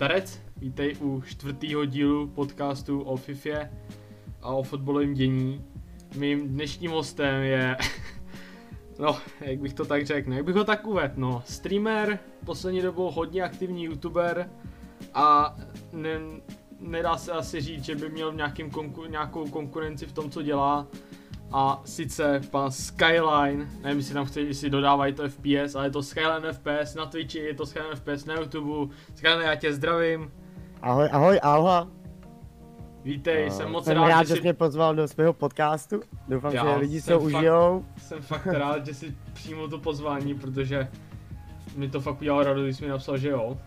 Tarec, vítej u čtvrtého dílu podcastu o FIFA a o fotbalovém dění. Mým dnešním hostem je, no, jak bych to tak řekl, no, jak bych ho tak uvedl, no, streamer, poslední dobou hodně aktivní youtuber a ne, nedá se asi říct, že by měl nějakým konku, nějakou konkurenci v tom, co dělá. A sice pan Skyline, nevím, jestli tam chce, jestli dodávají to FPS, ale je to Skyline FPS na Twitchi, je to Skyline FPS na YouTube. Skyline, já tě zdravím. Ahoj, ahoj, Alha. Vítej, uh, jsem moc jsem rád, rád, že jsi... jsi mě pozval do svého podcastu. Doufám, Já že lidi se užijou. Jsem fakt rád, že si přijmul to pozvání, protože mi to fakt udělalo radost, když jsi mi napsal, že jo.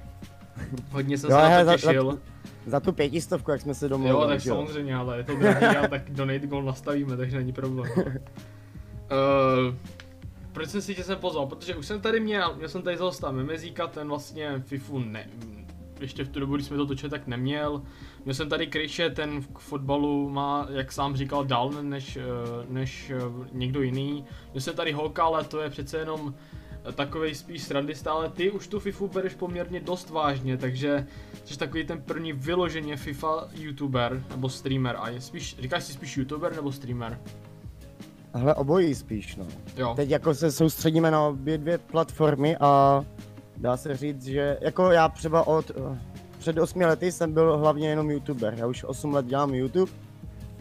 Hodně jsem Jo, se na to za- těšil. za- Za tu pětistovku, jak jsme se Jo, domluvili. tak že jo? samozřejmě, ale je to drahý, ale tak donate goal nastavíme, takže není problém. uh, proč jsem si tě sem pozval? Protože už jsem tady měl, měl jsem tady hosta Memezíka, ten vlastně FIFU ne, ještě v tu dobu, když jsme to točili, tak neměl. Měl jsem tady Kryše, ten k fotbalu má, jak sám říkal, dál než, eh, než eh, někdo jiný. Měl jsem tady Holka, ale to je přece jenom takový spíš srandista, ale ty už tu FIFU bereš poměrně dost vážně, takže jsi takový ten první vyloženě FIFA youtuber nebo streamer a je spíš, říkáš si spíš youtuber nebo streamer? Hele, obojí spíš, no. Jo. Teď jako se soustředíme na obě dvě platformy a dá se říct, že jako já třeba od eh, před osmi lety jsem byl hlavně jenom youtuber. Já už 8 let dělám YouTube,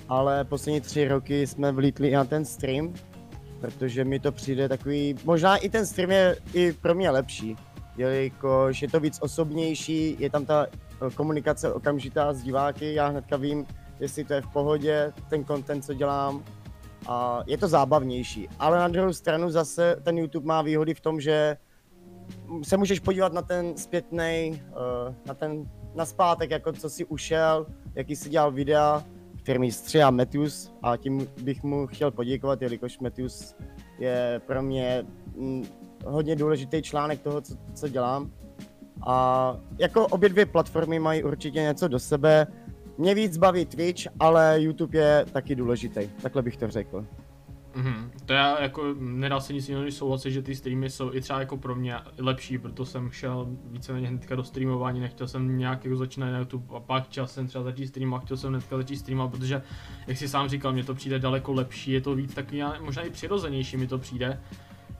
ale poslední tři roky jsme vlítli i na ten stream, protože mi to přijde takový, možná i ten stream je i pro mě lepší, jelikož je to víc osobnější, je tam ta eh, komunikace okamžitá s diváky, já hnedka vím, jestli to je v pohodě, ten content, co dělám, a je to zábavnější. Ale na druhou stranu zase ten YouTube má výhody v tom, že se můžeš podívat na ten zpětný, na ten na zpátek, jako co si ušel, jaký si dělal videa, firmy střiha Matthews a tím bych mu chtěl poděkovat, jelikož Matthews je pro mě mm, hodně důležitý článek toho, co, co dělám. A jako obě dvě platformy mají určitě něco do sebe. Mě víc baví Twitch, ale YouTube je taky důležitý, takhle bych to řekl. Mhm. To já jako nedá se nic jiného než souhlasit, že ty streamy jsou i třeba jako pro mě lepší, proto jsem šel víceméně hnedka do streamování, nechtěl jsem nějak jako začínat na YouTube a pak chtěl jsem třeba začít streamovat, chtěl jsem hnedka začít streamovat, protože jak si sám říkal, mně to přijde daleko lepší, je to víc takový, možná i přirozenější mi to přijde,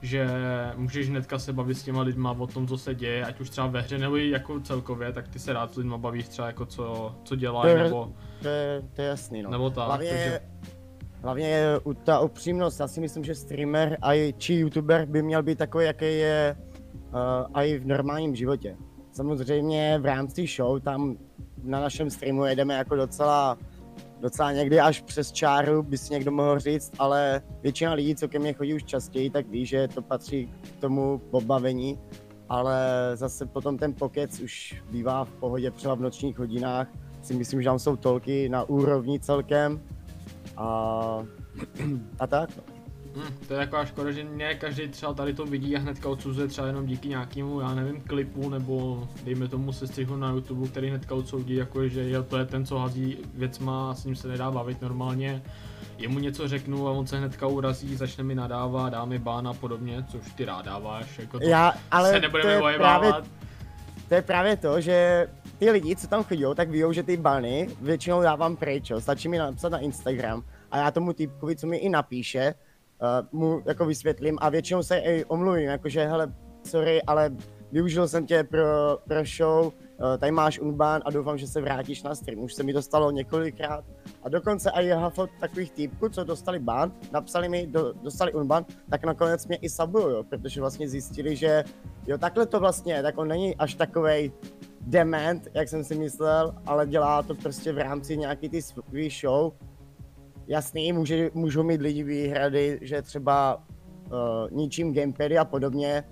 že můžeš hnedka se bavit s těma lidma o tom, co se děje, ať už třeba ve hře nebo i jako celkově, tak ty se rád s lidma bavíš třeba jako co, co dělají, je- nebo, To je, to je jasný, no. nebo tak, hlavně, takže, hlavně je ta upřímnost, já si myslím, že streamer a či youtuber by měl být takový, jaký je uh, i v normálním životě. Samozřejmě v rámci show tam na našem streamu jedeme jako docela, docela někdy až přes čáru, by si někdo mohl říct, ale většina lidí, co ke mně chodí už častěji, tak ví, že to patří k tomu pobavení, ale zase potom ten pokec už bývá v pohodě třeba v nočních hodinách, si myslím, že tam jsou tolky na úrovni celkem a, a tak. no. Hm, to je taková škoda, že ne každý třeba tady to vidí a hnedka odsuzuje třeba jenom díky nějakému, já nevím, klipu nebo dejme tomu sestřihu na YouTube, který hnedka odsoudí, jako že je, to je ten, co hazí věcma a s ním se nedá bavit normálně. Jemu něco řeknu a on se hnedka urazí, začne mi nadávat, dá mi bán a podobně, což ty rád dáváš, jako to Já, ale se to nebudeme je, vojevávat. právě, to je právě to, že ty lidi, co tam chodí, tak ví, že ty bany většinou dávám pryč, jo. stačí mi napsat na Instagram a já tomu týpkovi, co mi i napíše, uh, mu jako vysvětlím a většinou se i omluvím, jakože hele, sorry, ale využil jsem tě pro, pro show, uh, tady máš unban a doufám, že se vrátíš na stream. Už se mi to stalo několikrát a dokonce i hafot takových týpků, co dostali ban, napsali mi, do, dostali unban, tak nakonec mě i sabují, protože vlastně zjistili, že jo, takhle to vlastně tak on není až takovej dement, jak jsem si myslel, ale dělá to prostě v rámci nějaký ty svý show. Jasný, může, můžou mít lidi výhrady, že třeba uh, ničím gamepady a podobně.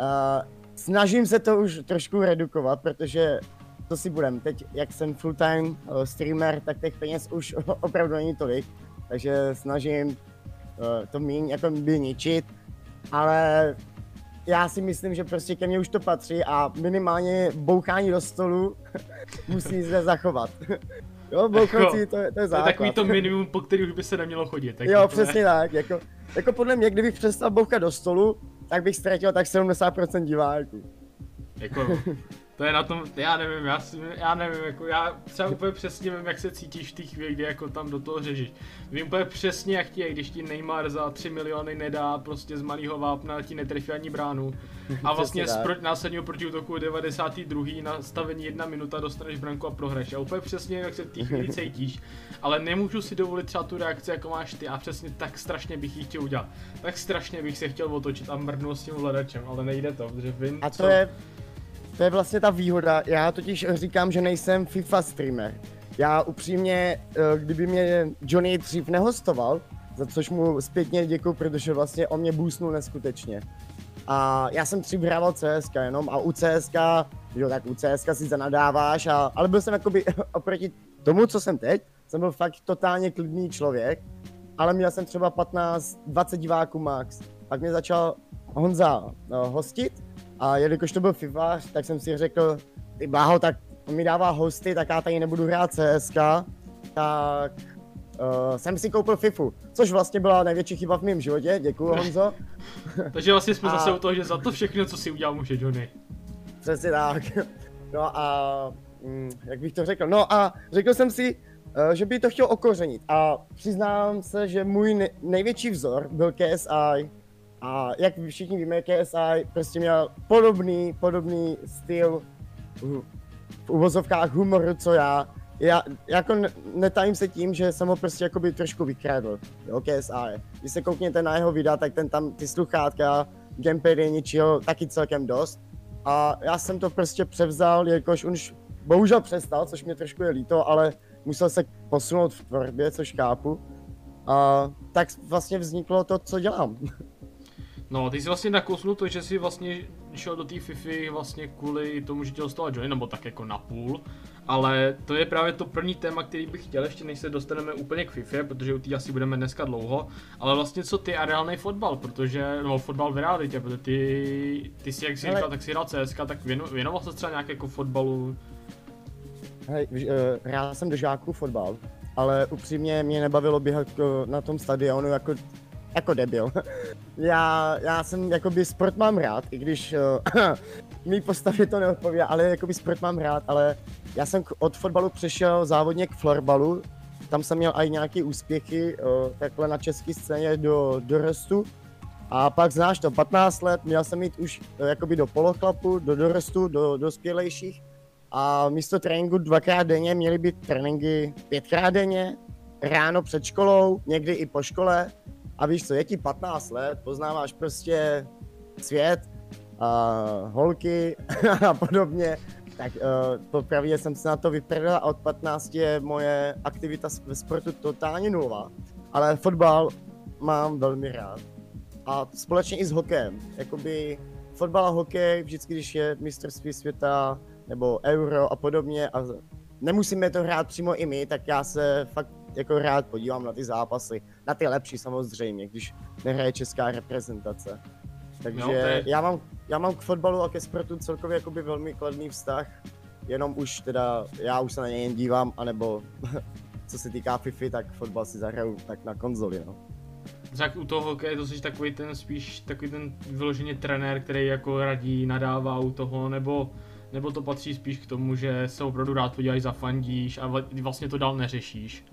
Uh, snažím se to už trošku redukovat, protože to si budem. Teď, jak jsem full-time uh, streamer, tak těch peněz už opravdu není tolik, takže snažím uh, to méně jako by ničit, ale já si myslím, že prostě ke mně už to patří a minimálně bouchání do stolu musí se zachovat. Jo, bouchací, to, je- to je To je základ. takový to minimum, po který už by se nemělo chodit. Tak Jo, to přesně tak. Jako, jako podle mě, kdybych přestal bouchat do stolu, tak bych ztratil tak 70% diváků. Jako, To je na tom, já nevím, já, si, já nevím, jako já třeba úplně přesně vím, jak se cítíš v té chvíli, kdy jako tam do toho řežíš. Vím úplně přesně, jak ti je, když ti Neymar za 3 miliony nedá prostě z malého vápna, ti netrefí ani bránu. A vlastně z pro, následního protiútoku 92. nastavení jedna minuta dostaneš branku a prohreš. A úplně přesně, jak se v té chvíli cítíš. Ale nemůžu si dovolit třeba tu reakci, jako máš ty. A přesně tak strašně bych ji chtěl udělat. Tak strašně bych se chtěl otočit a mrdnout s tím hledačem, ale nejde to, protože vím, A to co... je to je vlastně ta výhoda. Já totiž říkám, že nejsem FIFA streamer. Já upřímně, eh, kdyby mě Johnny dřív nehostoval, za což mu zpětně děkuju, protože vlastně on mě boostnul neskutečně. A já jsem dřív hrával CSK jenom a u CSK, jo tak u CSK si zanadáváš, a, ale byl jsem jakoby oproti tomu, co jsem teď, jsem byl fakt totálně klidný člověk, ale měl jsem třeba 15-20 diváků max. Pak mě začal Honza uh, hostit a jelikož to byl FIFA, tak jsem si řekl, ty bláho, tak on mi dává hosty, tak já tady nebudu hrát CSK, tak uh, jsem si koupil FIFU, což vlastně byla největší chyba v mém životě, děkuji Honzo. Takže vlastně jsme a... zase u toho, že za to všechno, co si udělal, může Johnny. Přesně tak. No a hm, jak bych to řekl, no a řekl jsem si, uh, že by to chtěl okořenit a přiznám se, že můj největší vzor byl KSI, a jak všichni víme, KSI prostě měl podobný, podobný styl v uvozovkách humoru, co já. Já jako netajím se tím, že jsem ho prostě jakoby trošku vykradl, jo, KSI. Když se koukněte na jeho videa, tak ten tam ty sluchátka, gamepady ničil taky celkem dost. A já jsem to prostě převzal, jakož už bohužel přestal, což mě trošku je líto, ale musel se posunout v tvorbě, což chápu. A tak vlastně vzniklo to, co dělám. No, ty jsi vlastně nakousnul to, že jsi vlastně šel do té FIFA vlastně kvůli tomu, že tě dostala Johnny, nebo tak jako na půl. Ale to je právě to první téma, který bych chtěl, ještě než se dostaneme úplně k FIFA, protože u té asi budeme dneska dlouho. Ale vlastně co ty a reálný fotbal, protože, no fotbal v realitě, protože ty, ty si jak jsi říkal, tak si hrál CSK, tak věno, věnoval se třeba nějak jako fotbalu? Hej, uh, hrál jsem do žáků fotbal, ale upřímně mě nebavilo běhat na tom stadionu jako jako debil. já, já jsem jakoby sport mám rád, i když uh, mý postavě to neodpovídá, ale jakoby sport mám rád, ale já jsem od fotbalu přešel závodně k florbalu, tam jsem měl i nějaké úspěchy, uh, takhle na české scéně do dorostu. A pak znáš to, 15 let, měl jsem jít už uh, jakoby do polochlapu, do dorostu, do dospělejších. A místo tréninku dvakrát denně měly být tréninky pětkrát denně, ráno před školou, někdy i po škole a víš co, je ti 15 let, poznáváš prostě svět, a holky a podobně, tak uh, popravdě jsem se na to vyprdal a od 15 je moje aktivita ve sportu totálně nulová. Ale fotbal mám velmi rád. A společně i s hokejem. Jakoby fotbal a hokej, vždycky, když je mistrovství světa nebo euro a podobně a nemusíme to hrát přímo i my, tak já se fakt jako rád podívám na ty zápasy, na ty lepší samozřejmě, když nehraje česká reprezentace. Takže no, je... já, mám, já mám k fotbalu a ke sportu celkově jakoby velmi kladný vztah, jenom už teda, já už se na něj jen dívám, anebo co se týká FIFA, tak fotbal si zahraju tak na konzoli, no. Tak u toho hokeje to jsi takový ten spíš takový ten vyloženě trenér, který jako radí, nadává u toho, nebo nebo to patří spíš k tomu, že se opravdu rád podíváš, zafandíš a vlastně to dál neřešíš?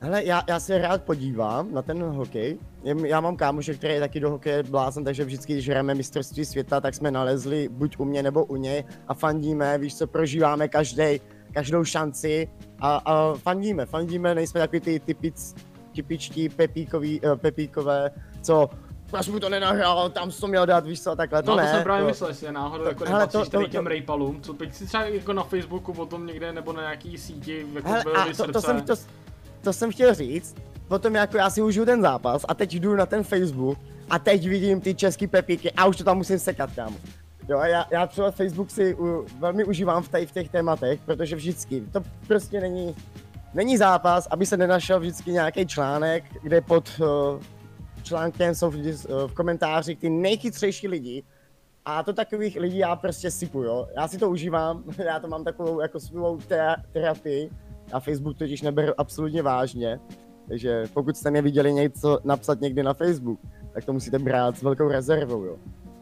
Hele, já, já se rád podívám na ten hokej. Já mám kámoše, který je taky do hokeje blázen, takže vždycky, když hrajeme mistrovství světa, tak jsme nalezli buď u mě nebo u něj a fandíme, víš co, prožíváme každý, každou šanci a, a fandíme, fandíme, nejsme takový ty typic, typičtí pepíkový, uh, pepíkové, co proč mu to nenahrál, tam jsi to měl dát, víš co, takhle, to no, ne. to jsem právě to... myslel, jestli náhodou jako hele, to, to, to, těm rejpalům, co teď si třeba jako na Facebooku potom někde nebo na nějaký síti jako hele, a to, to, jsem, to, to jsem chtěl říct, potom jako já si užiju ten zápas a teď jdu na ten Facebook a teď vidím ty český pepíky a už to tam musím sekat, kámo. Jo, a já, já třeba Facebook si u, velmi užívám v, tady, v těch tématech, protože vždycky, to prostě není, není zápas, aby se nenašel vždycky nějaký článek, kde pod uh, článkem jsou vždy, uh, v komentářích ty nejchytřejší lidi, a to takových lidí já prostě sypu, jo. Já si to užívám, já to mám takovou jako svou terapii, a Facebook totiž neberu absolutně vážně. Takže pokud jste mě viděli něco napsat někdy na Facebook, tak to musíte brát s velkou rezervou, jo.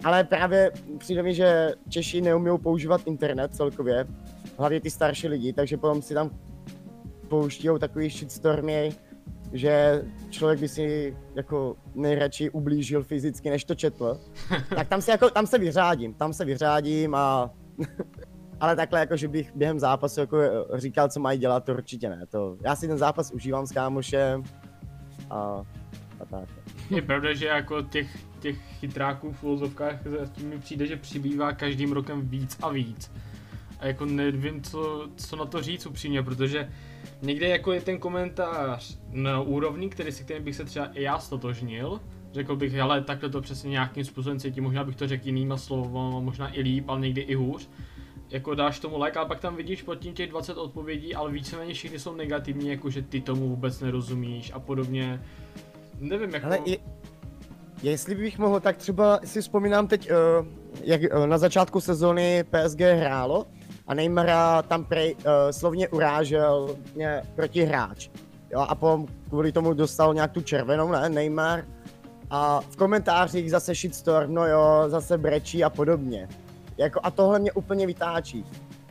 ale právě přijde mi, že Češi neumí používat internet celkově, hlavně ty starší lidi, takže potom si tam pouští takový shitstormy, že člověk by si jako nejradši ublížil fyzicky, než to četl. tak tam se, jako, tam se vyřádím, tam se vyřádím a ale takhle jako, že bych během zápasu jako říkal, co mají dělat, to určitě ne. To, já si ten zápas užívám s kámošem a, a tak. Je pravda, že jako těch, těch chytráků v úvozovkách mi přijde, že přibývá každým rokem víc a víc. A jako nevím, co, co na to říct upřímně, protože někde jako je ten komentář na úrovni, který si kterým bych se třeba i já stotožnil, řekl bych, ale takhle to přesně nějakým způsobem cítím, možná bych to řekl jinýma slovy, možná i líp, ale někdy i hůř. Jako dáš tomu like, ale pak tam vidíš pod tím těch 20 odpovědí, ale víceméně všechny jsou negativní, jako že ty tomu vůbec nerozumíš a podobně. Nevím, jako... Ale je, jestli bych mohl, tak třeba si vzpomínám teď, uh, jak uh, na začátku sezóny PSG hrálo a Neymara tam prej, uh, slovně urážel mě protihráč. Jo, a potom kvůli tomu dostal nějak tu červenou, ne, Neymar. A v komentářích zase shitstorm, no jo, zase brečí a podobně. Jako, a tohle mě úplně vytáčí.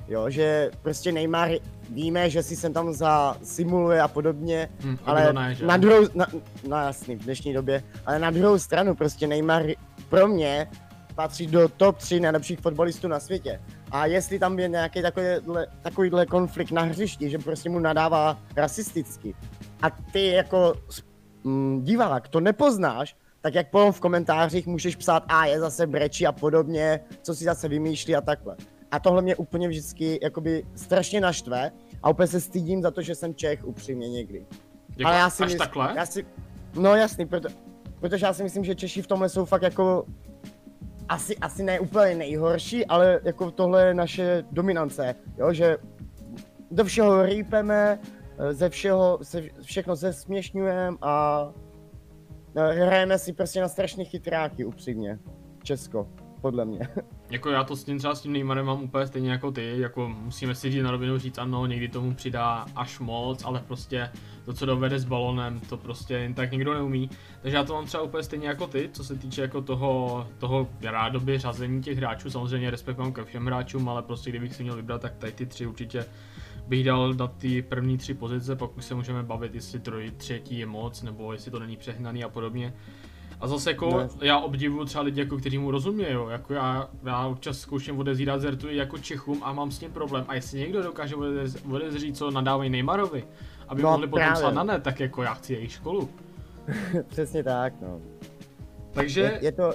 Jo, že prostě Neymar víme, že si sem tam za simuluje a podobně, hmm, ale ne, na druhou, na, no jasný, v dnešní době, ale na druhou stranu prostě Neymar pro mě patří do top 3 nejlepších fotbalistů na světě. A jestli tam je nějaký takovýhle, takovýhle konflikt na hřišti, že prostě mu nadává rasisticky, a ty jako mm, divák to nepoznáš, tak jak potom v komentářích můžeš psát, a je zase brečí a podobně, co si zase vymýšlí a takhle. A tohle mě úplně vždycky jakoby strašně naštve a úplně se stydím za to, že jsem Čech upřímně někdy. Jako, Ale já si až mysl, takhle? Já si, no jasný, proto, protože já si myslím, že Češi v tomhle jsou fakt jako asi, asi ne úplně nejhorší, ale jako tohle je naše dominance, jo, že do všeho rýpeme, ze všeho, se, všechno zesměšňujeme a hrajeme si prostě na strašně chytráky, upřímně. Česko, podle mě. Jako já to s tím třeba s tím Neymarem mám úplně stejně jako ty, jako musíme si říct na rovinu říct ano, někdy tomu přidá až moc, ale prostě to, co dovede s balonem, to prostě jen tak nikdo neumí. Takže já to mám třeba úplně stejně jako ty, co se týče jako toho, toho rádoby řazení těch hráčů, samozřejmě respekt mám ke všem hráčům, ale prostě kdybych si měl vybrat, tak tady ty tři určitě bych dal na ty první tři pozice, pak už se můžeme bavit, jestli troj, třetí je moc, nebo jestli to není přehnaný a podobně. A zase jako no. já obdivuju třeba lidi, jako, kteří mu rozumějí, jako já, já občas zkouším odezírat Zertuji jako Čechům a mám s tím problém. A jestli někdo dokáže odezřít, co nadávají Neymarovi, aby no, mohli potom psát na net, tak jako já chci jejich školu. Přesně tak, no. Takže, je, je to...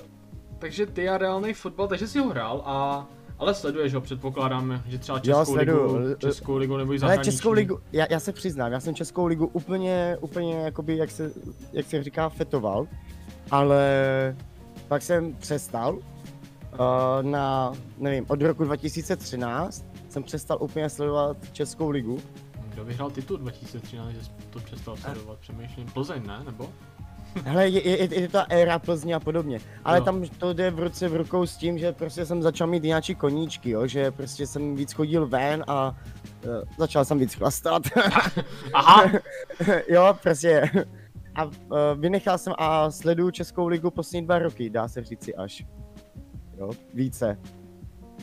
takže ty a reálný fotbal, takže si ho hrál a ale sleduješ ho, předpokládám, že třeba Českou, jo, ligu, Českou ligu nebo i zahraniční. Českou ligu, já, já, se přiznám, já jsem Českou ligu úplně, úplně jakoby, jak se, jak se říká, fetoval, ale pak jsem přestal uh, na, nevím, od roku 2013 jsem přestal úplně sledovat Českou ligu. Kdo vyhrál titul 2013, že to přestal sledovat? Přemýšlím, Plzeň, ne? Nebo? Hele, je, je, je ta éra Plzně a podobně, ale jo. tam to jde v ruce v rukou s tím, že prostě jsem začal mít nějaký koníčky, jo, že prostě jsem víc chodil ven a uh, začal jsem víc chlastat. Aha. jo, prostě. A uh, vynechal jsem a sleduju Českou ligu poslední dva roky, dá se říci až. Jo, více.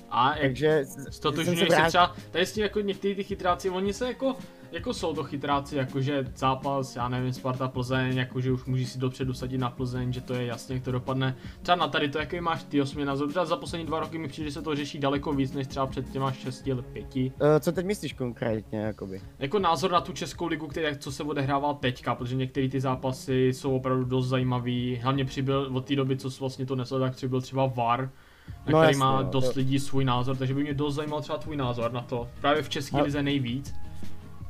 A Takže stotožňuješ se, vrát... třeba, tady s tím jako někteří ty chytráci, oni se jako jako jsou to chytráci, jakože zápas, já nevím, Sparta Plzeň, jakože už můžeš si dopředu sadit na Plzeň, že to je jasně, jak to dopadne. Třeba na tady to, jaký máš ty osmi názor, třeba za poslední dva roky mi přijde, že se to řeší daleko víc, než třeba před těma 6 let 5. Uh, co teď myslíš konkrétně, jakoby? Jako názor na tu českou ligu, který, co se odehrává teďka, protože některé ty zápasy jsou opravdu dost zajímavý, hlavně přibyl od té doby, co vlastně to nesl, tak přibyl třeba VAR, na no, který jasně, má jo. dost lidí svůj názor, takže by mě dost zajímal třeba tvůj názor na to. Právě v české lize nejvíc.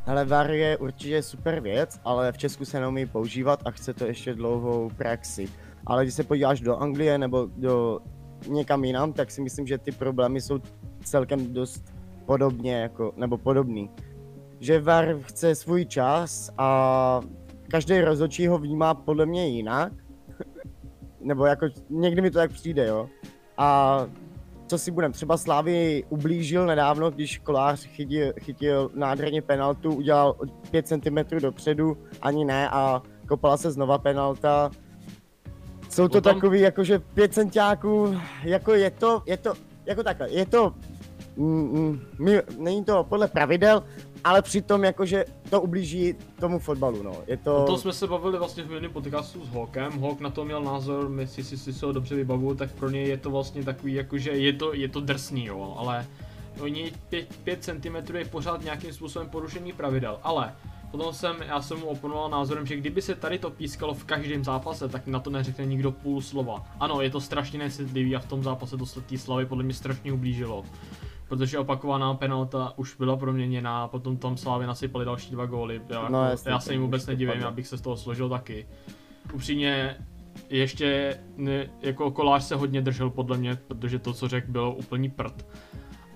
Ale VAR je určitě super věc, ale v Česku se neumí používat a chce to ještě dlouhou praxi. Ale když se podíváš do Anglie nebo do někam jinam, tak si myslím, že ty problémy jsou celkem dost podobně jako, nebo podobný. Že VAR chce svůj čas a každý rozhodčí ho vnímá podle mě jinak. nebo jako někdy mi to tak přijde, jo. A co si budem, třeba Slávy ublížil nedávno, když Kolář chytil, chytil nádherně penaltu, udělal 5 cm dopředu, ani ne a kopala se znova penalta. Jsou to Potom- takový jakože pět centiáků, jako je to, je to, jako takhle, je to, mm, mm, my, není to podle pravidel, ale přitom jakože to ublíží tomu fotbalu, no. Je to, O tom jsme se bavili vlastně v minulém podcastu s Hawkem. Hawk na to měl názor, jestli si, si, si ho dobře vybavuju, tak pro něj je to vlastně takový, jakože je to, je to drsný, jo, ale oni 5, cm je pořád nějakým způsobem porušení pravidel, ale potom jsem, já jsem mu oponoval názorem, že kdyby se tady to pískalo v každém zápase, tak na to neřekne nikdo půl slova. Ano, je to strašně necitlivý a v tom zápase dostat té slavy podle mě strašně ublížilo. Protože opakovaná penalta už byla proměněná, a potom tam Slávy nasypali další dva góly. Já, No, jako, jasně, já se jim vůbec nedivím, padlo. já bych se z toho složil taky. Upřímně, ještě ne, jako kolář se hodně držel podle mě, protože to, co řekl, bylo úplný prd.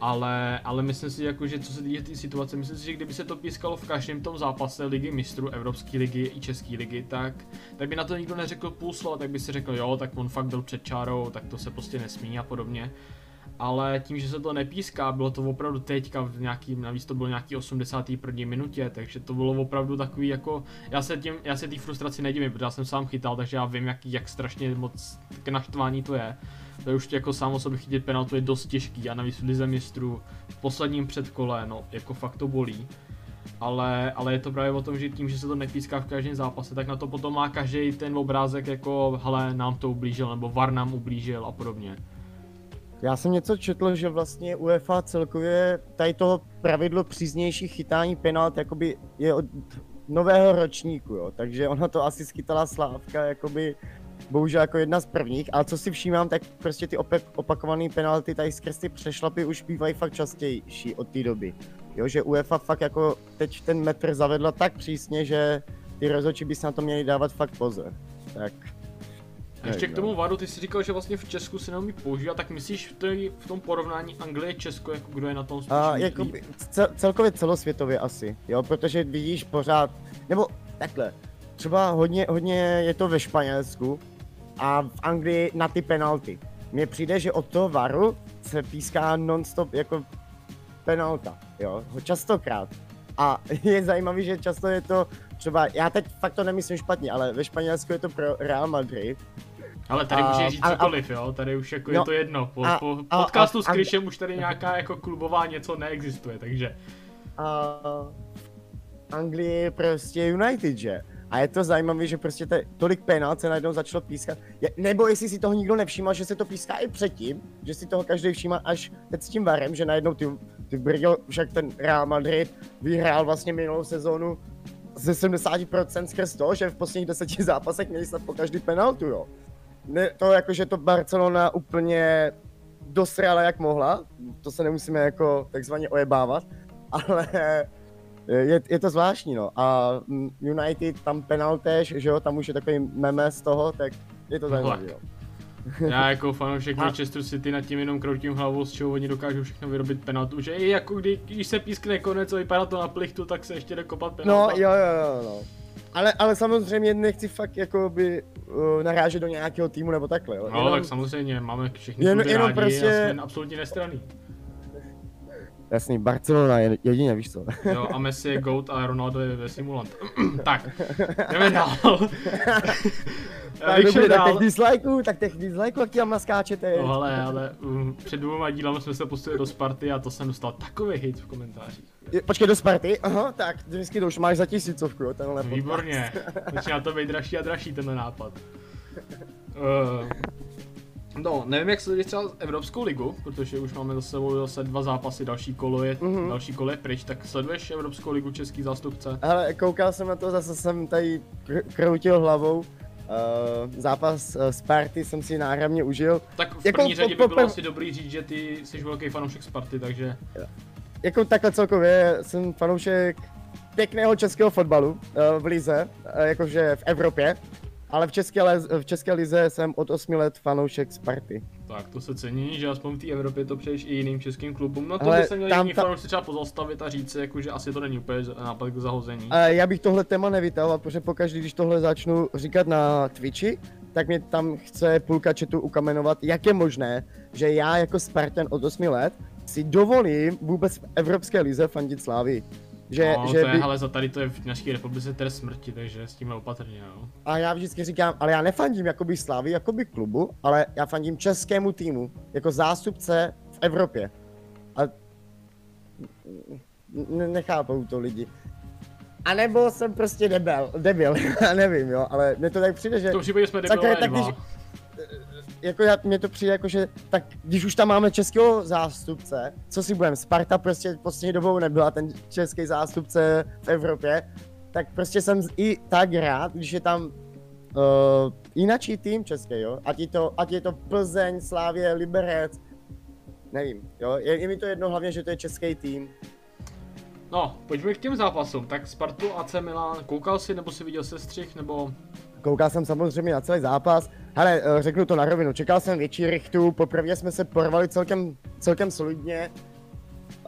Ale, ale myslím si, jako, že co se týče té situace, myslím si, že kdyby se to pískalo v každém tom zápase ligy mistrů, Evropské ligy i České ligy, tak, tak by na to nikdo neřekl půl slova, tak by si řekl, jo, tak on fakt byl před čárou, tak to se prostě nesmí a podobně. Ale tím, že se to nepíská, bylo to opravdu teďka v nějaký, navíc to bylo nějaký 81. minutě, takže to bylo opravdu takový jako, já se tím, já se té frustraci nedivím, protože já jsem sám chytal, takže já vím, jak, jak strašně moc k naštvání to je. To je už jako sám sobě chytit penaltu je dost těžký a navíc v lize mistrů v posledním předkole, no, jako fakt to bolí. Ale, ale je to právě o tom, že tím, že se to nepíská v každém zápase, tak na to potom má každý ten obrázek jako, hele, nám to ublížil, nebo VAR nám ublížil a podobně. Já jsem něco četl, že vlastně UEFA celkově tady toho pravidlo příznější chytání penalt jakoby je od nového ročníku, jo. Takže ona to asi schytala Slávka jakoby bohužel jako jedna z prvních, ale co si všímám, tak prostě ty opek, opakované penalty tady skrz ty přešlapy už bývají fakt častější od té doby. Jo, že UEFA fakt jako teď ten metr zavedla tak přísně, že ty rozhodčí by se na to měli dávat fakt pozor. Tak ještě k tomu VARu, ty jsi říkal, že vlastně v Česku se neumí používat, tak myslíš v, té, v tom porovnání Anglie-Česko, jako kdo je na tom A jako cel, celkově celosvětově asi, jo, protože vidíš pořád, nebo takhle, třeba hodně, hodně je to ve Španělsku a v Anglii na ty penalty. Mně přijde, že od toho varu se píská non-stop jako penalta, jo, častokrát. A je zajímavý, že často je to třeba, já teď fakt to nemyslím špatně, ale ve Španělsku je to pro Real Madrid, Ale tady A- můžeš říct a- a- cokoliv, jo, tady už jako je No, to jedno. Po, a- po a- podcastu a- s Kryšem už tady nějaká jako klubová něco neexistuje, takže a v Anglii je prostě United, že? A je to zajímavé, že prostě te, tolik penalt se najednou začalo pískat. Je, nebo jestli si toho nikdo nevšímal, že se to píská i předtím, že si toho každý všímá až teď s tím varem, že najednou ty, ty brděl, však ten Real Madrid vyhrál vlastně minulou sezónu ze 70% skrz to, že v posledních deseti zápasech měli snad po každý penaltu, jo. Ne, to jako, že to Barcelona úplně dosrala jak mohla, to se nemusíme jako takzvaně ojebávat, ale je, je to zvláštní, no. A United tam penaltéž, že jo, tam už je takový meme z toho, tak je to zajímavé, jo. já jako fanoušek A- Manchester City nad tím jenom kroutím hlavou, z čeho oni dokážou všechno vyrobit penaltu, že i jako kdy, když se pískne konec a vypadá to na plichtu, tak se ještě jde kopat No, penalta. jo, jo, jo, no. Ale, ale samozřejmě nechci fakt jako by uh, narážet do nějakého týmu nebo takhle, jo. No, tak samozřejmě, máme všechny Jen- jenom rádi prostě- a jsme absolutně nestraný. Jasný, Barcelona je jedině, víš co. Jo, a Messi je GOAT a Ronaldo je ve simulant. tak, jdeme dál. Tak dobře, šel tak dál. těch dislikeů, tak těch dislikeů, jak tam naskáčete. No ale, ale um, před dvěma dílami jsme se pustili do Sparty a to jsem dostal takový hit v komentářích. Je- Počkej, do Sparty? Aha, tak, vždycky to už máš za tisícovku, jo, tenhle podcast. Výborně, začíná to být dražší a dražší tenhle nápad. Uh, no, nevím jak sleduješ třeba Evropskou ligu, protože už máme za sebou zase dva zápasy, další kolo je, Mhm. další kolo je pryč, tak sleduješ Evropskou ligu český zástupce? Ale koukal jsem na to, zase jsem tady kr- kroutil hlavou. Uh, zápas uh, Sparty jsem si náramně užil. Tak v Jako první po- řadě po- by bylo po- asi dobrý říct, že ty jsi velký fanoušek Sparty, takže Jako takhle celkově jsem fanoušek pěkného českého fotbalu uh, v lize, uh, jakože v Evropě. Ale v české, v české lize jsem od 8 let fanoušek Sparty. tak to se cení, že aspoň v té Evropě to přeješ i jiným českým klubům. No to Ale by se měli tam jiní ta- fanoušci třeba pozastavit a říct si, jako, že asi to není úplně nápad k zahození. A já bych tohle téma nevytahoval, protože pokaždý, když tohle začnu říkat na Twitchi, tak mě tam chce půlka chatu ukamenovat, jak je možné, že já jako Spartan od 8 let si dovolím vůbec v Evropské lize fandit Slávy. Že, no, že to je, by, ale za tady to je v naší republice trest smrti, takže s tímhle opatrně, no. a já vždycky říkám, ale já nefandím jakoby Slávy, jakoby klubu, ale já fandím českému týmu, jako zástupce v Evropě. A nechápou to lidi. A nebo jsem prostě debil, debil, já nevím, jo, ale mně to tak přijde, že V tom případě jsme debilové tak dva. když- jako já, mně to přijde jako, že tak když už tam máme českého zástupce, co si budeme, Sparta prostě poslední dobou nebyla ten český zástupce v Evropě, tak prostě jsem i tak rád, když je tam uh, jináčí tým český, jo, ať je to, ať je to Plzeň, Slávě, Liberec, nevím, jo, je, je mi to jedno hlavně, že to je český tým. No, pojďme k těm zápasům. Tak Spartu AC Milan, koukal si nebo si viděl sestřih, nebo... Koukal jsem samozřejmě na celý zápas. Hele, eh, řeknu to na rovinu, čekal jsem větší rychtu, poprvé jsme se porvali celkem, celkem solidně.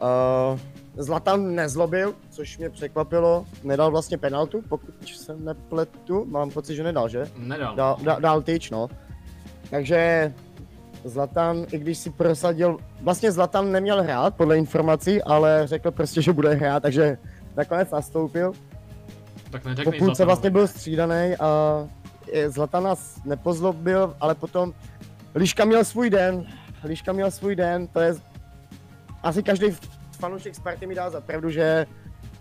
Uh, Zlatan nezlobil, což mě překvapilo, nedal vlastně penaltu, pokud se nepletu, mám pocit, že nedal, že? Nedal. Dal, dal, dal tyč, no. Takže Zlatan, i když si prosadil, vlastně Zlatan neměl hrát, podle informací, ale řekl prostě, že bude hrát, takže nakonec nastoupil. Tak Po neřeknej půlce Zlatanovi. vlastně byl střídaný a eh, Zlatan nás nepozlobil, ale potom Liška měl svůj den, Liška měl svůj den, to je asi každý fanoušek Sparty mi dá za pravdu, že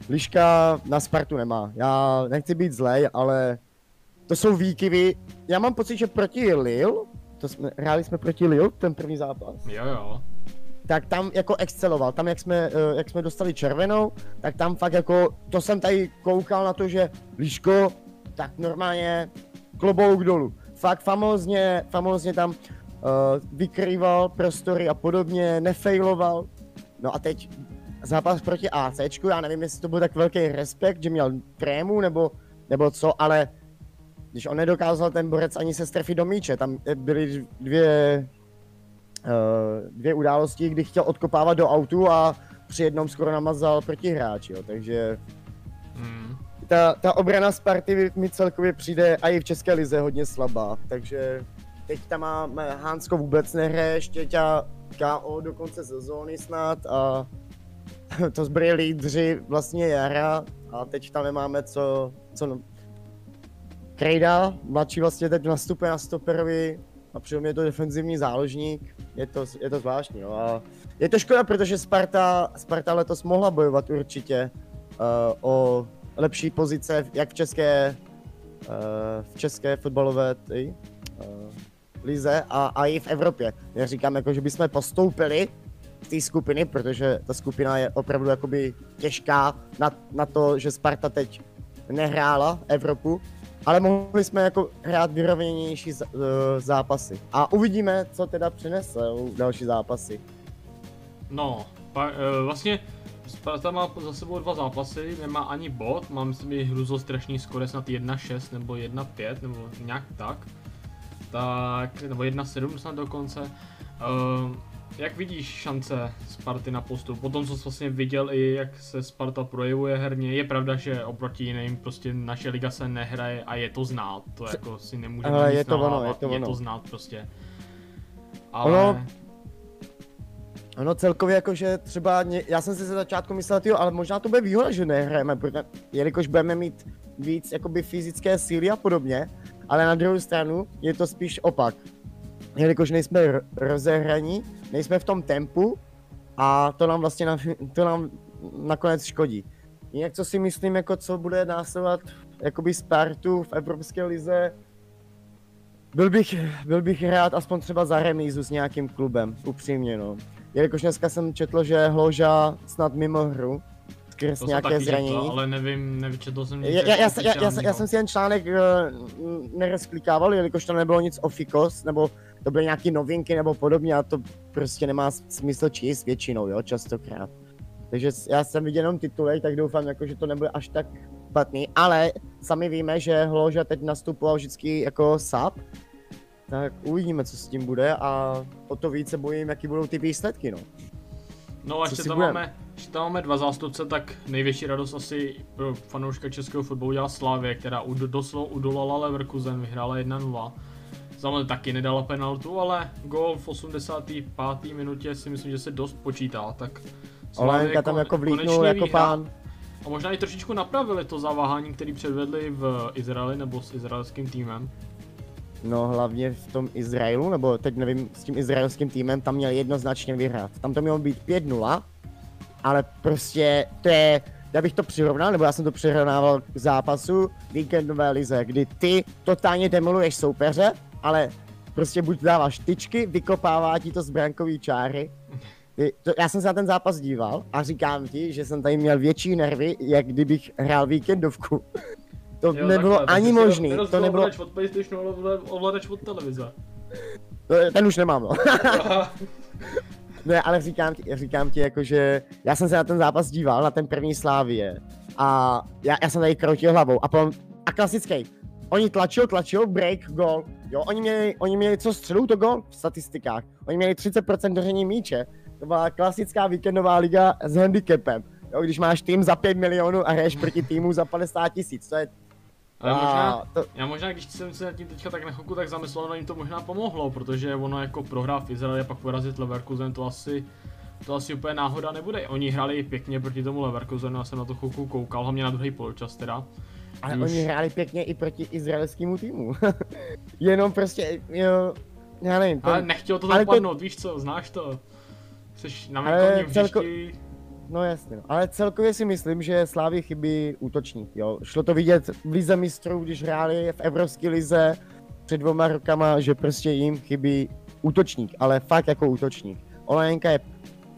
Liška na Spartu nemá. Já nechci být zlej, ale to jsou výkyvy. Já mám pocit, že proti Lille, to jsme, hráli jsme proti Lille, ten první zápas, Jo, jo. tak tam jako exceloval. Tam, jak jsme, eh, jak jsme dostali červenou, tak tam fakt jako, to jsem tady koukal na to, že Líško, tak normálně klobouk dolů. Fakt famózně, famózně tam uh, vykrýval prostory a podobně, nefailoval. No a teď zápas proti ACčku, já nevím, jestli to byl tak velký respekt, že měl trému nebo, nebo co, ale když on nedokázal ten borec ani se strefit do míče, tam byly dvě, uh, dvě události, kdy chtěl odkopávat do autu a při jednom skoro namazal protihráč, jo, takže Hmm. Ta, ta obrana Sparty mi celkově přijde a i v České lize hodně slabá, takže teď tam máme Hansko vůbec nehraje, Štěťa KO do konce sezóny snad a to zbyli lídři vlastně jara a teď tam nemáme co, co no. Krejda, mladší vlastně teď nastupuje na stoperovi a přitom je to defenzivní záložník, je to, je to zvláštní, no a je to škoda, protože Sparta, Sparta letos mohla bojovat určitě uh, o lepší pozice, jak v české, uh, v české fotbalové ty, uh, lize a, a i v Evropě. Já říkám, jako, že bychom postoupili z té skupiny, protože ta skupina je opravdu jakoby těžká na, na to, že Sparta teď nehrála Evropu, ale mohli jsme jako hrát vyrovněnější z- uh, zápasy. A uvidíme, co teda přinesou další zápasy. No, pa, uh, vlastně Sparta má za sebou dva zápasy, nemá ani bod, má myslím, že hruzo strašný skore snad 1-6 nebo 1-5 nebo nějak tak. Tak, nebo 1-7 snad dokonce. Uh, jak vidíš šance Sparty na postup? Po tom, co jsi vlastně viděl i jak se Sparta projevuje herně, je pravda, že oproti jiným prostě naše liga se nehraje a je to znát, to jako si nemůžeme Ale je to ono, je to je ono. to znát prostě. Ale... Ono- Ono celkově jakože třeba, ně, já jsem si ze začátku myslel, tyjo, ale možná to bude výhoda, že nehrajeme, protože, jelikož budeme mít víc jakoby fyzické síly a podobně, ale na druhou stranu je to spíš opak. Jelikož nejsme rozehraní, nejsme v tom tempu a to nám vlastně na, to nám nakonec škodí. Jinak co si myslím, jako co bude následovat jakoby Spartu v Evropské lize, byl bych, byl bych rád aspoň třeba za remízu s nějakým klubem, upřímně no. Jelikož dneska jsem četl, že Hloža snad mimo hru, skrz To nějaké zranění. četl, ale nevím, nevyčetl jsem nic Já, já, já, jsem- já, já, jsem- já jsem si ten článek uh, nerozklikával, jelikož to nebylo nic ofikos, nebo to byly nějaké novinky nebo podobně a to prostě nemá smysl číst většinou, jo, častokrát. Takže já jsem viděl jenom titulek, tak doufám, jako, že to nebude až tak špatný, ale sami víme, že Hloža teď nastupoval vždycky jako sub, tak uvidíme, co s tím bude a o to více bojím, jaký budou ty výsledky, no. No a ještě tam, budem? máme, ještě tam máme dva zástupce, tak největší radost asi pro fanouška českého fotbalu dělá Slávě, která ud, doslova udolala Leverkusen, vyhrála 1-0. Samozřejmě taky nedala penaltu, ale gol v 85. minutě si myslím, že se dost počítá, tak Olenka tam jako vlítnul jako vyhrá. pán. A možná i trošičku napravili to zaváhání, který předvedli v Izraeli nebo s izraelským týmem. No hlavně v tom Izraelu, nebo teď nevím, s tím izraelským týmem, tam měl jednoznačně vyhrát. Tam to mělo být 5-0, ale prostě to je, já bych to přirovnal, nebo já jsem to přirovnával k zápasu víkendové lize, kdy ty totálně demoluješ soupeře, ale prostě buď dáváš tyčky, vykopává ti to z brankový čáry. Ty, to, já jsem se na ten zápas díval a říkám ti, že jsem tady měl větší nervy, jak kdybych hrál víkendovku. To Jo, nebylo takhle, ani možný, nerozbil to nebylo, ovladač od PlayStationu, ale ovladač- od televize. to- ten už nemám no. Ne, ale říkám ti, říkám ti jako, že já jsem se na ten zápas díval, na ten první Slávie a já, já jsem tady kroutil hlavou. A potom, a klasický, oni tlačil, tlačil, break, gol, jo, oni měli, oni měli co střelů, to gol v statistikách, oni měli 30% držení míče, to byla klasická víkendová liga s handicapem, jo, když máš tým za 5 milionů a hraješ proti týmu za 50 tisíc, to je, Ale a, možná, to, já možná, když jsem se nad tím teďka tak na chvilku tak zamyslel, no jim to možná pomohlo, protože ono jako prohrá v Izraeli a pak porazit Leverkusen, to asi, to asi úplně náhoda nebude. Oni hráli pěkně proti tomu Leverkusenu, já jsem na to chvilku koukal, hlavně na druhý poločas teda. Ale Už. oni hráli pěkně i proti izraelskému týmu. Jenom prostě, jo, já nevím. Ale Ten, nechtělo to ale to- zapadnout, víš co, znáš to. Jsi na Ale venkovním celko- no jasně, no. ale celkově si myslím, že Slávy chybí útočník, jo. Šlo to vidět v Lize mistrů, když hráli v Evropské lize před dvoma rokama, že prostě jim chybí útočník, ale fakt jako útočník. Olejenka je,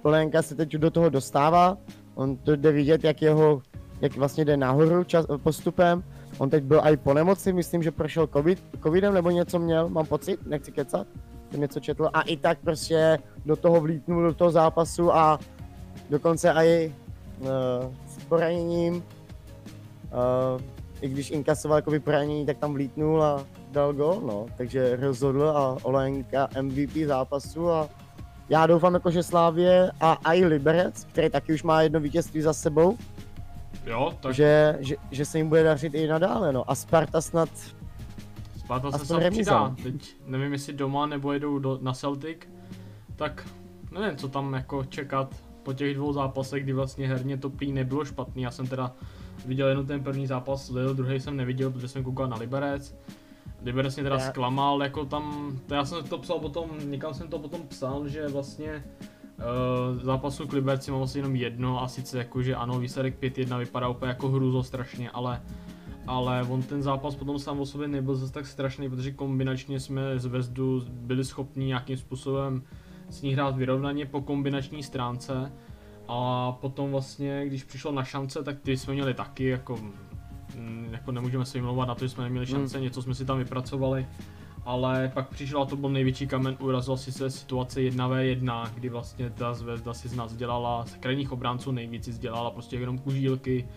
Olejenka se teď do toho dostává, on to jde vidět, jak jeho, jak vlastně jde nahoru čas, postupem. On teď byl i po nemoci, myslím, že prošel COVID, covidem nebo něco měl, mám pocit, nechci kecat, jsem něco četl a i tak prostě do toho vlítnul do toho zápasu a dokonce i uh, s poraněním, uh, i když inkasoval jako poranění, tak tam vlítnul a dal gol, no, takže rozhodl a Olenka MVP zápasu a já doufám jako, že Slávě a i Liberec, který taky už má jedno vítězství za sebou, jo, tak že, že, že se jim bude dařit i nadále, no. A Sparta snad, Sparta se sem přidá. Teď nevím, jestli doma nebo jedou do, na Celtic, tak nevím, co tam jako čekat po těch dvou zápasech, kdy vlastně herně to prý nebylo špatný. Já jsem teda viděl jenom ten první zápas, druhý jsem neviděl, protože jsem koukal na Liberec. Liberec mě teda Já- zklamal, jako tam, to já jsem to psal potom, někam jsem to potom psal, že vlastně Uh, zápasu k Liberci mám vlastně jenom jedno a sice jako, že ano, výsledek 5-1 vypadá úplně jako hruzo strašně, ale ale on ten zápas potom sám o sobě nebyl zase tak strašný, protože kombinačně jsme z Vezdu byli schopni nějakým způsobem s ní hrát vyrovnaně po kombinační stránce. A potom vlastně, když přišlo na šance, tak ty jsme měli taky, jako, mm, jako nemůžeme se vymlouvat na to, že jsme neměli šance, něco jsme si tam vypracovali, ale pak přišel a to byl největší kamen úrazu asi se situace 1v1, kdy vlastně ta Zvezda si z nás dělala, z krajních obránců nejvíc si dělala prostě jenom kužílky,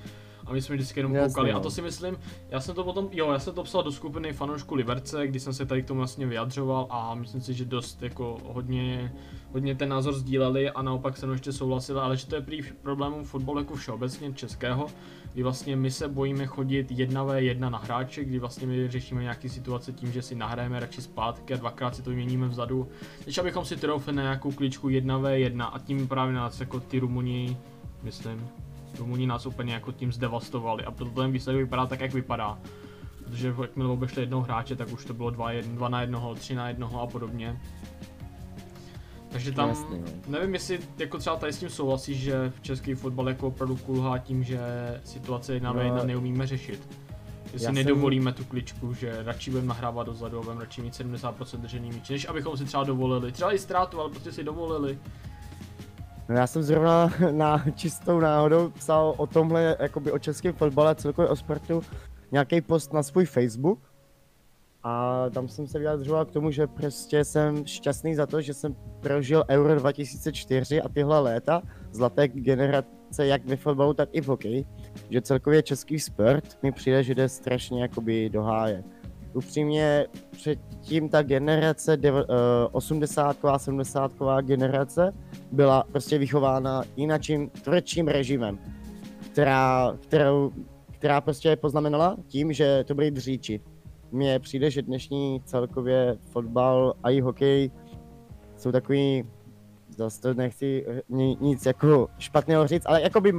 a my jsme vždycky jenom Jasně, koukali. A no. to si myslím, já jsem to potom, jo, já jsem to psal do skupiny fanoušků Liberce, kdy jsem se tady k tomu vlastně vyjadřoval a myslím si, že dost jako hodně, hodně ten názor sdíleli a naopak se mnou ještě souhlasili, ale že to je prý problémem fotbalu jako všeobecně českého, kdy vlastně my se bojíme chodit 1v1 na hráče, kdy vlastně my řešíme nějaký situace tím, že si nahrajeme radši zpátky a dvakrát si to vyměníme vzadu, než abychom si troufli na nějakou kličku 1v1 a tím právě nás jako ty Rumuni, myslím, Rumuni nás úplně jako tím zdevastovali a proto ten výsledek vypadá tak, jak vypadá. Protože jakmile obešli jednoho hráče, tak už to bylo 2, 1, 2 na jednoho, 3 na jednoho a podobně. Takže tam, Jasně, no. nevím jestli jako třeba tady s tím souhlasíš, že v český fotbal jako opravdu kulhá tím, že situace 1 na No, 1 neumíme řešit. Že si já jsem- nedovolíme tu kličku, že radši budeme nahrávat dozadu a budeme radši mít 70% držení míče, než abychom si třeba dovolili. Třeba i ztrátu, ale prostě si dovolili. No já jsem zrovna na čistou náhodou psal o tomhle, jakoby o českém fotbale, celkově o sportu, nějaký post na svůj Facebook. A tam jsem se vyjadřoval k tomu, že prostě jsem šťastný za to, že jsem prožil Euro 2004 a tyhle léta, zlaté generace jak ve fotbalu, tak i v hokeji. Že celkově český sport mi přijde, že jde strašně jakoby do háje. Upřímně předtím ta generace, dev- eh, 80 70 generace byla prostě vychována jinakým, tvrdším režimem, která, kterou, která prostě poznamenala tím, že to byli dříči. Mně přijde, že dnešní celkově fotbal a i hokej jsou takový, zase to nechci ni- nic jako špatného říct, ale jakoby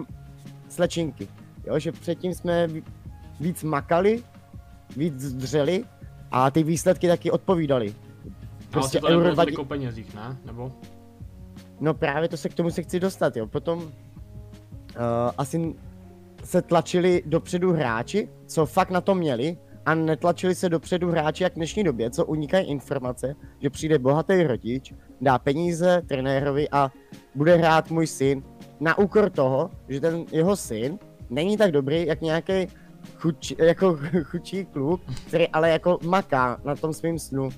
slečinky. jo, že předtím jsme ví- víc makali, víc dřeli a ty výsledky taky odpovídaly. Ale Prostě asi to Euro 20 tolik o penězích, ne? Nebo? No právě to se k tomu se chci dostat, jo. Potom uh, asi se tlačili dopředu hráči, co fakt na to měli, a netlačili se dopředu hráči jak v dnešní době, co unikají informace, že přijde bohatý rodič, dá peníze trenérovi a bude hrát můj syn na úkor toho, že ten jeho syn není tak dobrý, jak nějaký chuč, jako chudší kluk, který ale jako maká na tom svým snu.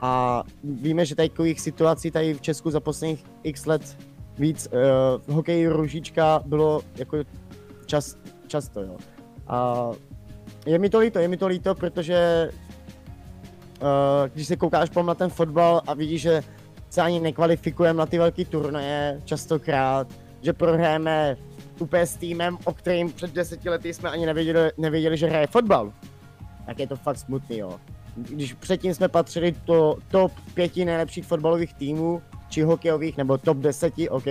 A víme, že takových situací tady v Česku za posledních x let víc uh, v hokeji ružička bylo jako čas, často, jo. A je mi to líto, je mi to líto, protože uh, když se koukáš potom na ten fotbal a vidíš, že se ani nekvalifikujeme na ty velké turnaje častokrát, že prohráme úplně s týmem, o kterým před deseti lety jsme ani nevěděli, nevěděli že hraje fotbal. Tak je to fakt smutný, jo. Když předtím jsme patřili do top pěti nejlepších fotbalových týmů, či hokejových, nebo top deseti, OK.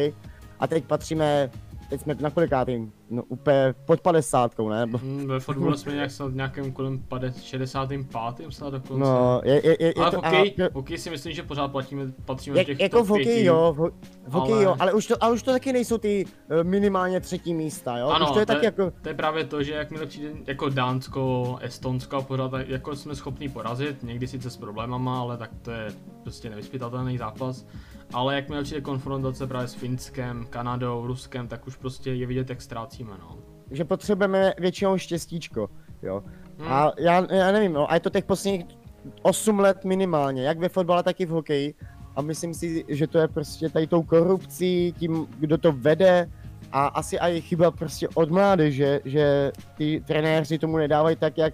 A teď patříme, teď jsme na kolikátým? No úplně pod padesátkou, ne? Nebo- Hm, ve fotbale jsme nějak snad v nějakém kolem 50, 65. snad dokonce. No, je, je, je, je ale v to, hokej, a- hokej si myslím, že pořád platíme, patříme do Jak, těch jako v hokeji jo, v, v hokeji ale- jo, ale už to, ale už to taky nejsou ty eh, minimálně třetí místa, jo? Ano, už to je to, taky jako, to je právě to, že jakmile přijde jako Dánsko, Estonsko a pořád, tak jako jsme schopni porazit, někdy sice s problémama, ale tak to je prostě nevyspytatelný zápas. Ale jakmile přijde konfrontace právě s Finskem, Kanadou, Ruskem, tak už prostě je vidět, jak ztrácíme, no. že potřebujeme většinou štěstíčko, jo. Hmm. A já, já nevím, no, a je to těch posledních 8 let minimálně, jak ve fotbale, tak i v hokeji. A myslím si, že to je prostě tady tou korupcí, tím, kdo to vede, a asi i chyba prostě od mládeže, že ty trenéři tomu nedávají tak, jak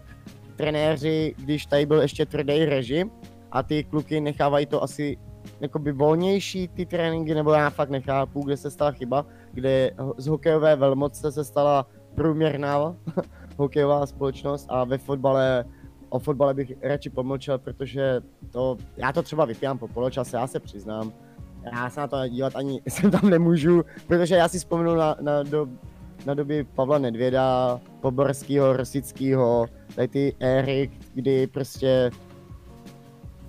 trenéři, když tady byl ještě tvrdý režim a ty kluky nechávají to asi jakoby volnější ty tréninky, nebo já fakt nechápu, kde se stala chyba, kde z hokejové velmoce se stala průměrná hokejová společnost a ve fotbale, o fotbale bych radši pomlčel, protože to, já to třeba vypijám po poločase, já se přiznám, já se na to dívat ani jsem tam nemůžu, protože já si vzpomenu na, na, do, na doby Pavla Nedvěda, Poborského, Rosického, tady ty éry, kdy prostě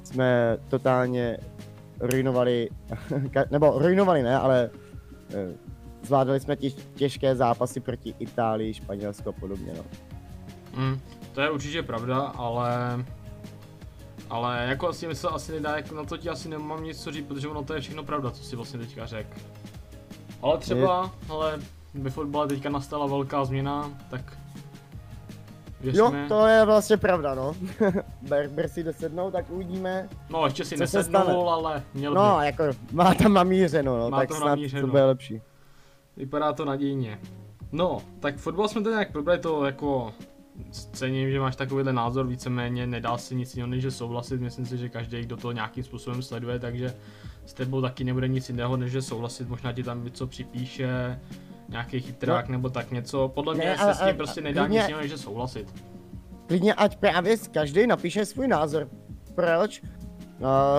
jsme totálně ruinovali, nebo ruinovali ne, ale eh, zvládali jsme těž, těžké zápasy proti Itálii, Španělsku a podobně, no. Mm, to je určitě pravda, ale... Ale jako asi mi se asi nedá, jako na to ti asi nemám nic co říct, protože ono to je všechno pravda, co si vlastně teďka řekl. Ale třeba, ale ve fotbale teďka nastala velká změna, tak Jo, věřme. to je vlastně pravda, no. ber, ber si dosednou, tak uvidíme. No ještě si nesednul, ale měl No, by. jako má tam namířeno, no, Má tak to snad namířeno. to bude lepší. Vypadá to nadějně. No, tak fotbal jsme to nějak probrali, to jako cením, že máš takovýhle názor, víceméně nedá se nic jiného než že souhlasit, myslím si, že každý, kdo to nějakým způsobem sleduje, takže s tebou taky nebude nic jiného, než že souhlasit, možná ti tam něco připíše, nějaký chytrák nebo tak něco, podle mě Ne, se ale- s tím ale- prostě nedá klidně- nic jiného, že souhlasit. Klidně ať právě každý napíše svůj názor. Proč uh,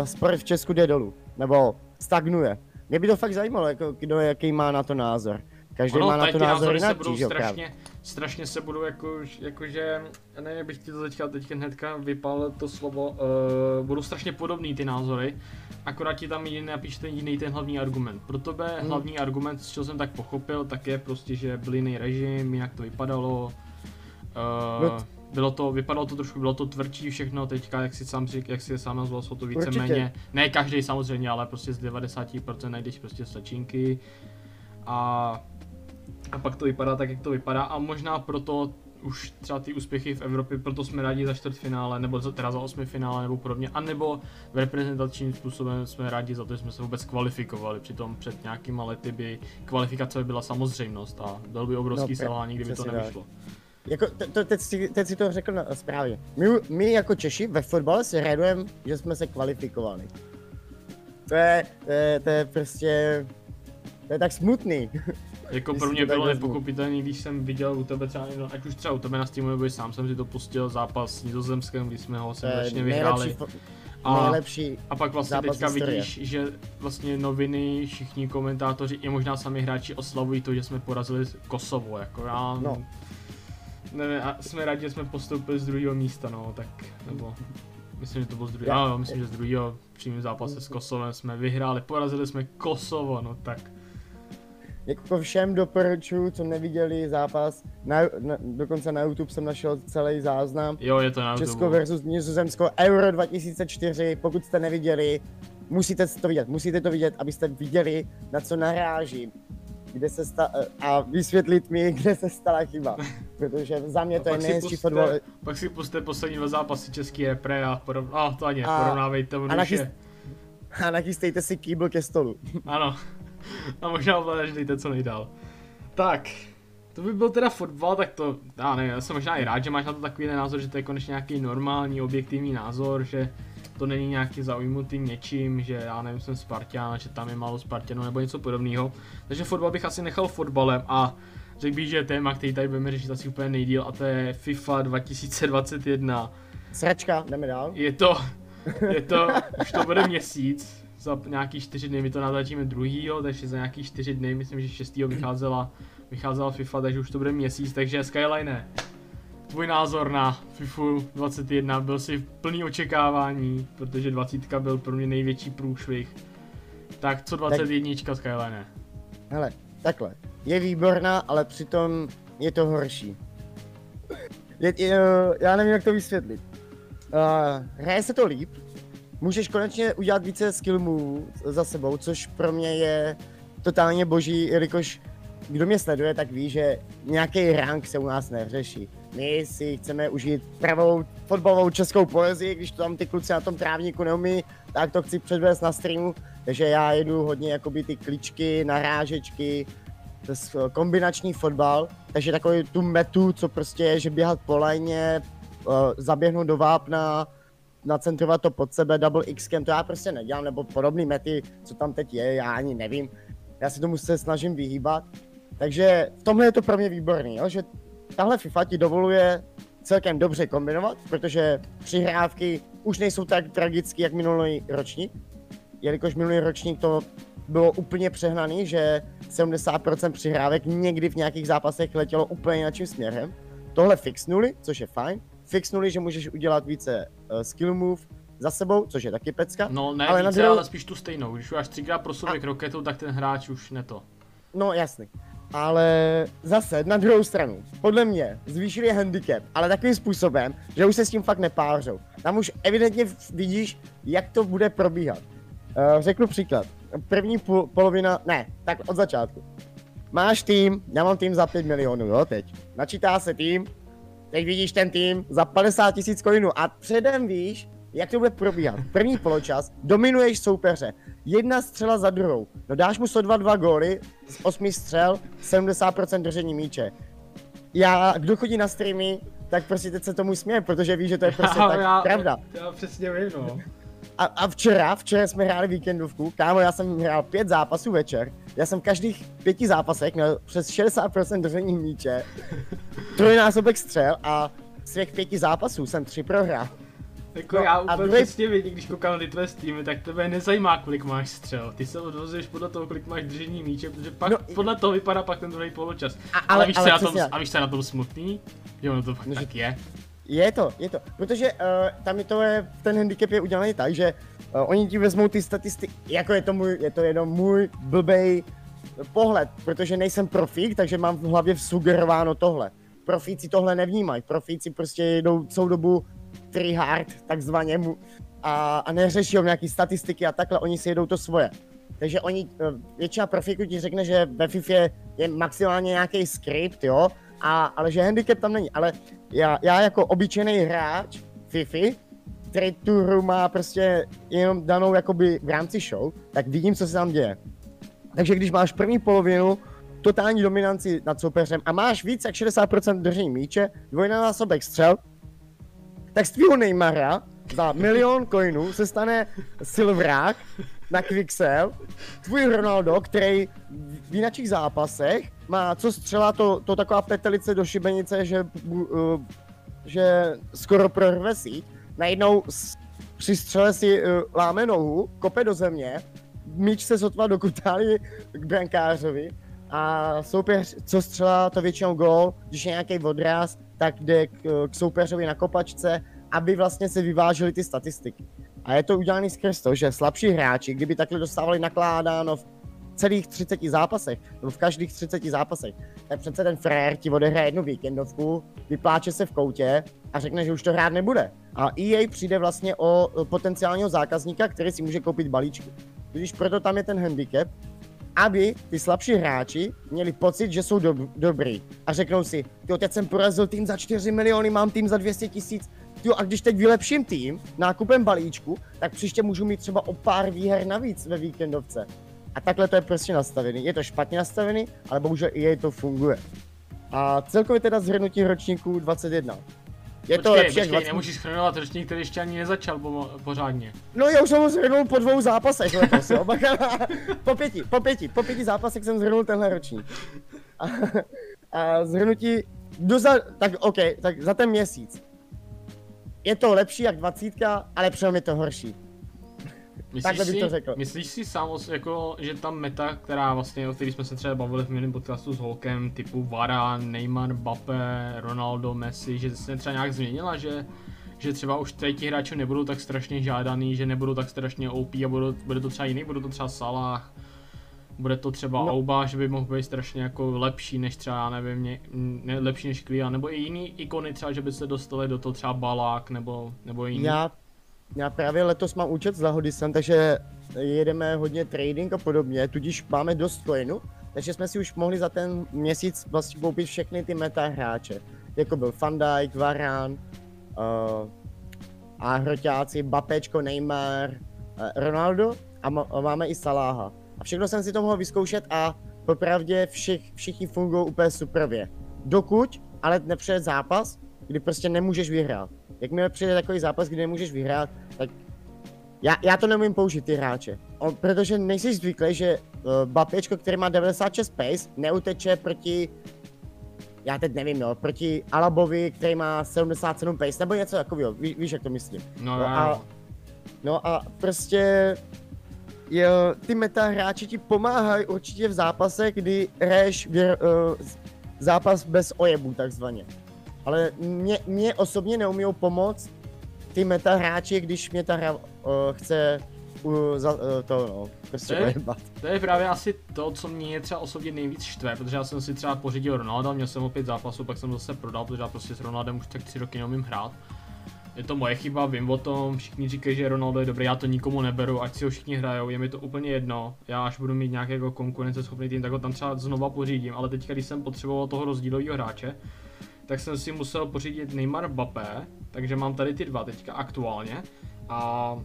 sport v Česku jde dolů? Nebo stagnuje? Mě by to fakt zajímalo, jako, kdo jaký má na to názor. Každý má na to názor názory se jinak, budou že jo, právě. strašně, strašně se budou jako, jakože, nevím, bych ti to teďka, teďka hnedka vypal to slovo, uh, budou strašně podobný ty názory, akorát ti tam jiný napíš ten jiný ten hlavní argument. Pro tebe Hmm. hlavní argument, z čeho jsem tak pochopil, tak je prostě, že byl jiný režim, jinak to vypadalo, uh, bylo to, vypadalo to trošku, bylo to tvrdší všechno, teďka, jak si sám řík, jak si sám nazval, jsou to víceméně, ne každý samozřejmě, ale prostě z 90% najdeš prostě stačinky a a pak to vypadá tak, jak to vypadá a možná proto už třeba ty úspěchy v Evropě, proto jsme rádi za čtvrtfinále, nebo za, teda za osmi finále nebo podobně, anebo v reprezentačním způsobem jsme rádi za to, že jsme se vůbec kvalifikovali, přitom před nějakýma lety by kvalifikace by byla samozřejmost a byl by obrovský No, selhání, kdyby to tak. nevyšlo. Jako, to, to, teď, si, teď si to řekl na, správně. My, my jako Češi ve fotbale si radujeme, že jsme se kvalifikovali. To je, to je, to je prostě, to je tak smutný. Jako Když pro mě bylo nepochopitelné, když jsem viděl u tebe třeba, ať už třeba u tebe na Steamu, nebo sám jsem si to pustil zápas s Nizozemskem, kdy jsme ho nejlepší, vyhráli. A- nejlepší A pak vlastně teďka historie. vidíš, že vlastně noviny, všichni komentátoři i možná sami hráči oslavují to, že jsme porazili Kosovo, jako já... No. nevím, a jsme rádi, že jsme postoupili z druhého místa, no, tak, nebo, myslím, že to bylo z druhého, Já- myslím, že z druhého přímým zápase s Kosovem jsme vyhráli, porazili jsme Kosovo, no tak, Jako všem doporučuji, co neviděli zápas, na, na, dokonce na YouTube jsem našel celý záznam. jo, je to na Česko YouTube. versus Nizozemsko Euro 2004, pokud jste neviděli, musíte to vidět, musíte to vidět, abyste viděli, na co narážím, kde se sta- a vysvětlit mi, kde se stala chyba, protože za mě to je nejhezčí fotbal. Pak si puste poslední dva zápasy český repre a porov... a to ani A- porovnávejte, a nachyst- A nachystejte si kýbl ke stolu. ano, a možná ovládáš dejte co nejdál. Tak, to by byl teda fotbal, tak to, já nevím, já jsem možná i rád, že máš na to takový názor, že to je konečně nějaký normální, objektivní názor, že to není nějaký zaujmutý něčím, že já nevím, jsem Spartan, že tam je málo Spartanů nebo něco podobného. Takže fotbal bych asi nechal fotbalem a řekl bych, že je téma, který tady budeme řešit asi úplně nejdíl a to je FIFA 2021. Sračka, jdeme dál. Je to, je to, už to bude měsíc, za nějaký čtyři dny, my to natáčíme druhýho, takže za nějaký čtyři dny, myslím, že 6. vycházela, vycházela FIFA, takže už to bude měsíc, takže Skyline, tvůj názor na FIFA 21 byl si v plný očekávání, protože 20 byl pro mě největší průšvih. Tak co 21 Skyline? Hele, takhle. Je výborná, ale přitom je to horší. Je, je, já nevím, jak to vysvětlit. Uh, hraje se to líp, můžeš konečně udělat více skill moveů za sebou, což pro mě je totálně boží, jelikož kdo mě sleduje, tak ví, že nějaký rank se u nás neřeší. My si chceme užít pravou fotbalovou českou poezii, když to tam ty kluci na tom trávníku neumí, tak to chci předvést na streamu, takže já jedu hodně jakoby ty kličky, narážečky, kombinační fotbal, takže takový tu metu, co prostě je, že běhat po lajně, uh, zaběhnout do vápna, nacentrovat to pod sebe double x to já prostě nedělám, nebo podobné mety, co tam teď je, já ani nevím. Já se tomu se snažím vyhýbat. Takže v tomhle je to pro mě výborný, jo? že tahle FIFA ti dovoluje celkem dobře kombinovat, protože přihrávky už nejsou tak tragické, jak minulý ročník, jelikož minulý ročník to bylo úplně přehnaný, že 70% přihrávek někdy v nějakých zápasech letělo úplně jiným směrem. Tohle fixnuli, což je fajn. Fixnuli, že můžeš udělat více uh, skill move za sebou, což je taky pecka. No ne Ale ale na více, druhou- ale spíš tu stejnou, když uděláš třikrát prosovek roketu, tak ten hráč už ne to. No jasný. Ale zase na druhou stranu, podle mě zvýšili handicap, ale takovým způsobem, že už se s tím fakt nepářou. Tam už evidentně vidíš, jak to bude probíhat. Uh, řeknu příklad. První půl, polovina, ne, tak od začátku. Máš tým, já mám tým za 5 milionů, jo, teď. Načítá se tým, teď vidíš ten tým za 50 tisíc coinů a předem víš, jak to bude probíhat. První poločas, dominuješ soupeře, jedna střela za druhou. No dáš mu 102 góly, z 8 střel, 70% držení míče. Já, kdo chodí na streamy, tak prostě teď se tomu směje, protože ví, že to je prostě tak já, pravda. Já přesně vím, no. A, a včera, včera jsme hráli víkendovku, kámo, já jsem hrál pět zápasů večer, já jsem v každých pěti zápasech měl přes 60% držení míče, trojnásobek střel a z těch pěti zápasů jsem tři prohrál. Jako No, já a úplně druhý- přesně vidím, když koukám na ty tvé streamy, tak tebe nezajímá, kolik máš střel. Ty se odvozuješ podle toho, kolik máš držení míče, protože pak No, podle toho vypadá pak ten druhý poločas. A- ale, ale- víš, ale co je na tom, a víš, co je na tom smutný? Jo, no to fakt No, že- tak je. Je to, je to, protože uh, tam je to ten handicap je udělaný tak, že uh, oni ti vezmou ty statistiky, jako je to můj, je to jenom můj blbej pohled, protože nejsem profík, takže mám v hlavě sugerováno tohle. Profíci tohle nevnímají, profíci prostě jedou celou dobu tryhard, takzvaně, mu- a, a neřeší nějaký statistiky a takhle, oni si jedou to svoje. Takže oni, eh, většina profíků ti řekne, že ve FIFA je maximálně nějaký skript, jo, a, ale že handicap tam není. Ale já, já jako obyčejný hráč FIFA, který tu hru má prostě jenom danou jakoby v rámci show, tak vidím, co se tam děje. Takže když máš první polovinu, totální dominanci nad soupeřem a máš víc jak 60% držení míče, dvojnásobek střel, tak z tvýho Neymara za milion coinů se stane silvrák na Quicksell, tvůj Ronaldo, který v jinakých zápasech má co střela, to, to taková petelice do šibenice, že, uh, že skoro prorve síť, najednou při střele si uh, láme nohu, kope do země, míč se sotva dokutálí k brankářovi a soupeř, co střela, to většinou gól, když je nějaký odraz, tak jde k, k soupeřovi na kopačce, aby vlastně se vyvážily ty statistiky. A je to udělané skrz to, že slabší hráči, kdyby takhle dostávali nakládáno v celých 30 zápasech, nebo v každých 30 zápasech, tak přece ten frér ti odehraje jednu víkendovku, vypláče se v koutě a řekne, že už to hrát nebude. A EA přijde vlastně o potenciálního zákazníka, který si může koupit balíčky. Tudíž proto tam je ten handicap, aby ty slabší hráči měli pocit, že jsou dob- dobrý. A řeknou si, jo, teď jsem porazil tým za 4 miliony, mám tým za 200 tisíc, jo, a když teď vylepším tým nákupem balíčku, tak příště můžu mít třeba o pár výher navíc ve víkendovce. A takhle to je prostě nastavený. Je to špatně nastavený, ale bohužel i jej to funguje. A celkově teda zhrnutí ročníků 21. Je počkej, to lepší počkej, 20... nemůžeš schrnovat ročník, který ještě ani nezačal po, pořádně. No já už jsem ho zhrnul po dvou zápasech letos, jo. po pěti, po pěti, po pěti zápasech jsem zhrnul tenhle ročník. A, a zhrnutí, do za, tak OK, tak za ten měsíc. Je to lepší jak 20, ale přenom je to horší. Myslíš Takhle bych si, to řekl. Myslíš si sám, jako, že ta meta, která vlastně, o které jsme se třeba bavili v minulém podcastu s Holkem, typu Vara, Neymar, Mbappé, Ronaldo, Messi, že se třeba nějak změnila, že že třeba už tady ti hráči nebudou tak strašně žádaný, že nebudou tak strašně OP a budou, bude to třeba jiný, budou to třeba Salah, bude to třeba no. Auba, že by mohl být strašně jako lepší než třeba, nevím, ne, ne, lepší než Klia, nebo i jiný ikony třeba, že by se dostali do toho třeba Balák, nebo, nebo jiný. Já já právě letos mám účet s Lahodisem, takže jedeme hodně trading a podobně, tudíž máme dost coinu, takže jsme si už mohli za ten měsíc vlastně koupit všechny ty meta hráče, jako byl Van Dijk, Varane, uh, a hroťáci, Bapečko, Neymar, uh, Ronaldo a, a máme i Saláha. A všechno jsem si to mohl vyzkoušet a popravdě všich, všichni fungují úplně supervě. Dokud ale nepřijde zápas, kdy prostě nemůžeš vyhrát. Jakmile přijde takový zápas, kdy nemůžeš vyhrát, tak já, já to nemůžu použít ty hráče. O, protože nejsi zvyklý, že uh, Bapečko, který má 96 pace, neuteče proti já teď nevím, no, proti Alabovi, který má 77 pace, nebo něco takového, Ví, víš, jak to myslím. No, no, a, no a prostě jo, ty meta hráči ti pomáhají určitě v zápase, kdy hraješ uh, zápas bez ojebů takzvaně ale mě, mě osobně neumí pomoct ty meta hráči, když mě ta hra uh, chce uh, za, uh, to no, prostě to je, to je právě asi to, co mě třeba osobně nejvíc štve, protože já jsem si třeba pořídil Ronaldo, měl jsem opět zápasů, pak jsem zase prodal, protože já prostě s Ronaldem už tak tři roky neumím hrát. Je to moje chyba, vím o tom, všichni říkají, že Ronaldo je dobrý, já to nikomu neberu, ať si ho všichni hrajou, je mi to úplně jedno. Já až budu mít nějaký jako konkurenceschopný tým, tak ho tam třeba znova pořídím, ale teďka, když jsem potřeboval toho rozdílového hráče, tak jsem si musel pořídit Neymar Mbappé, takže mám tady ty dva teďka aktuálně. A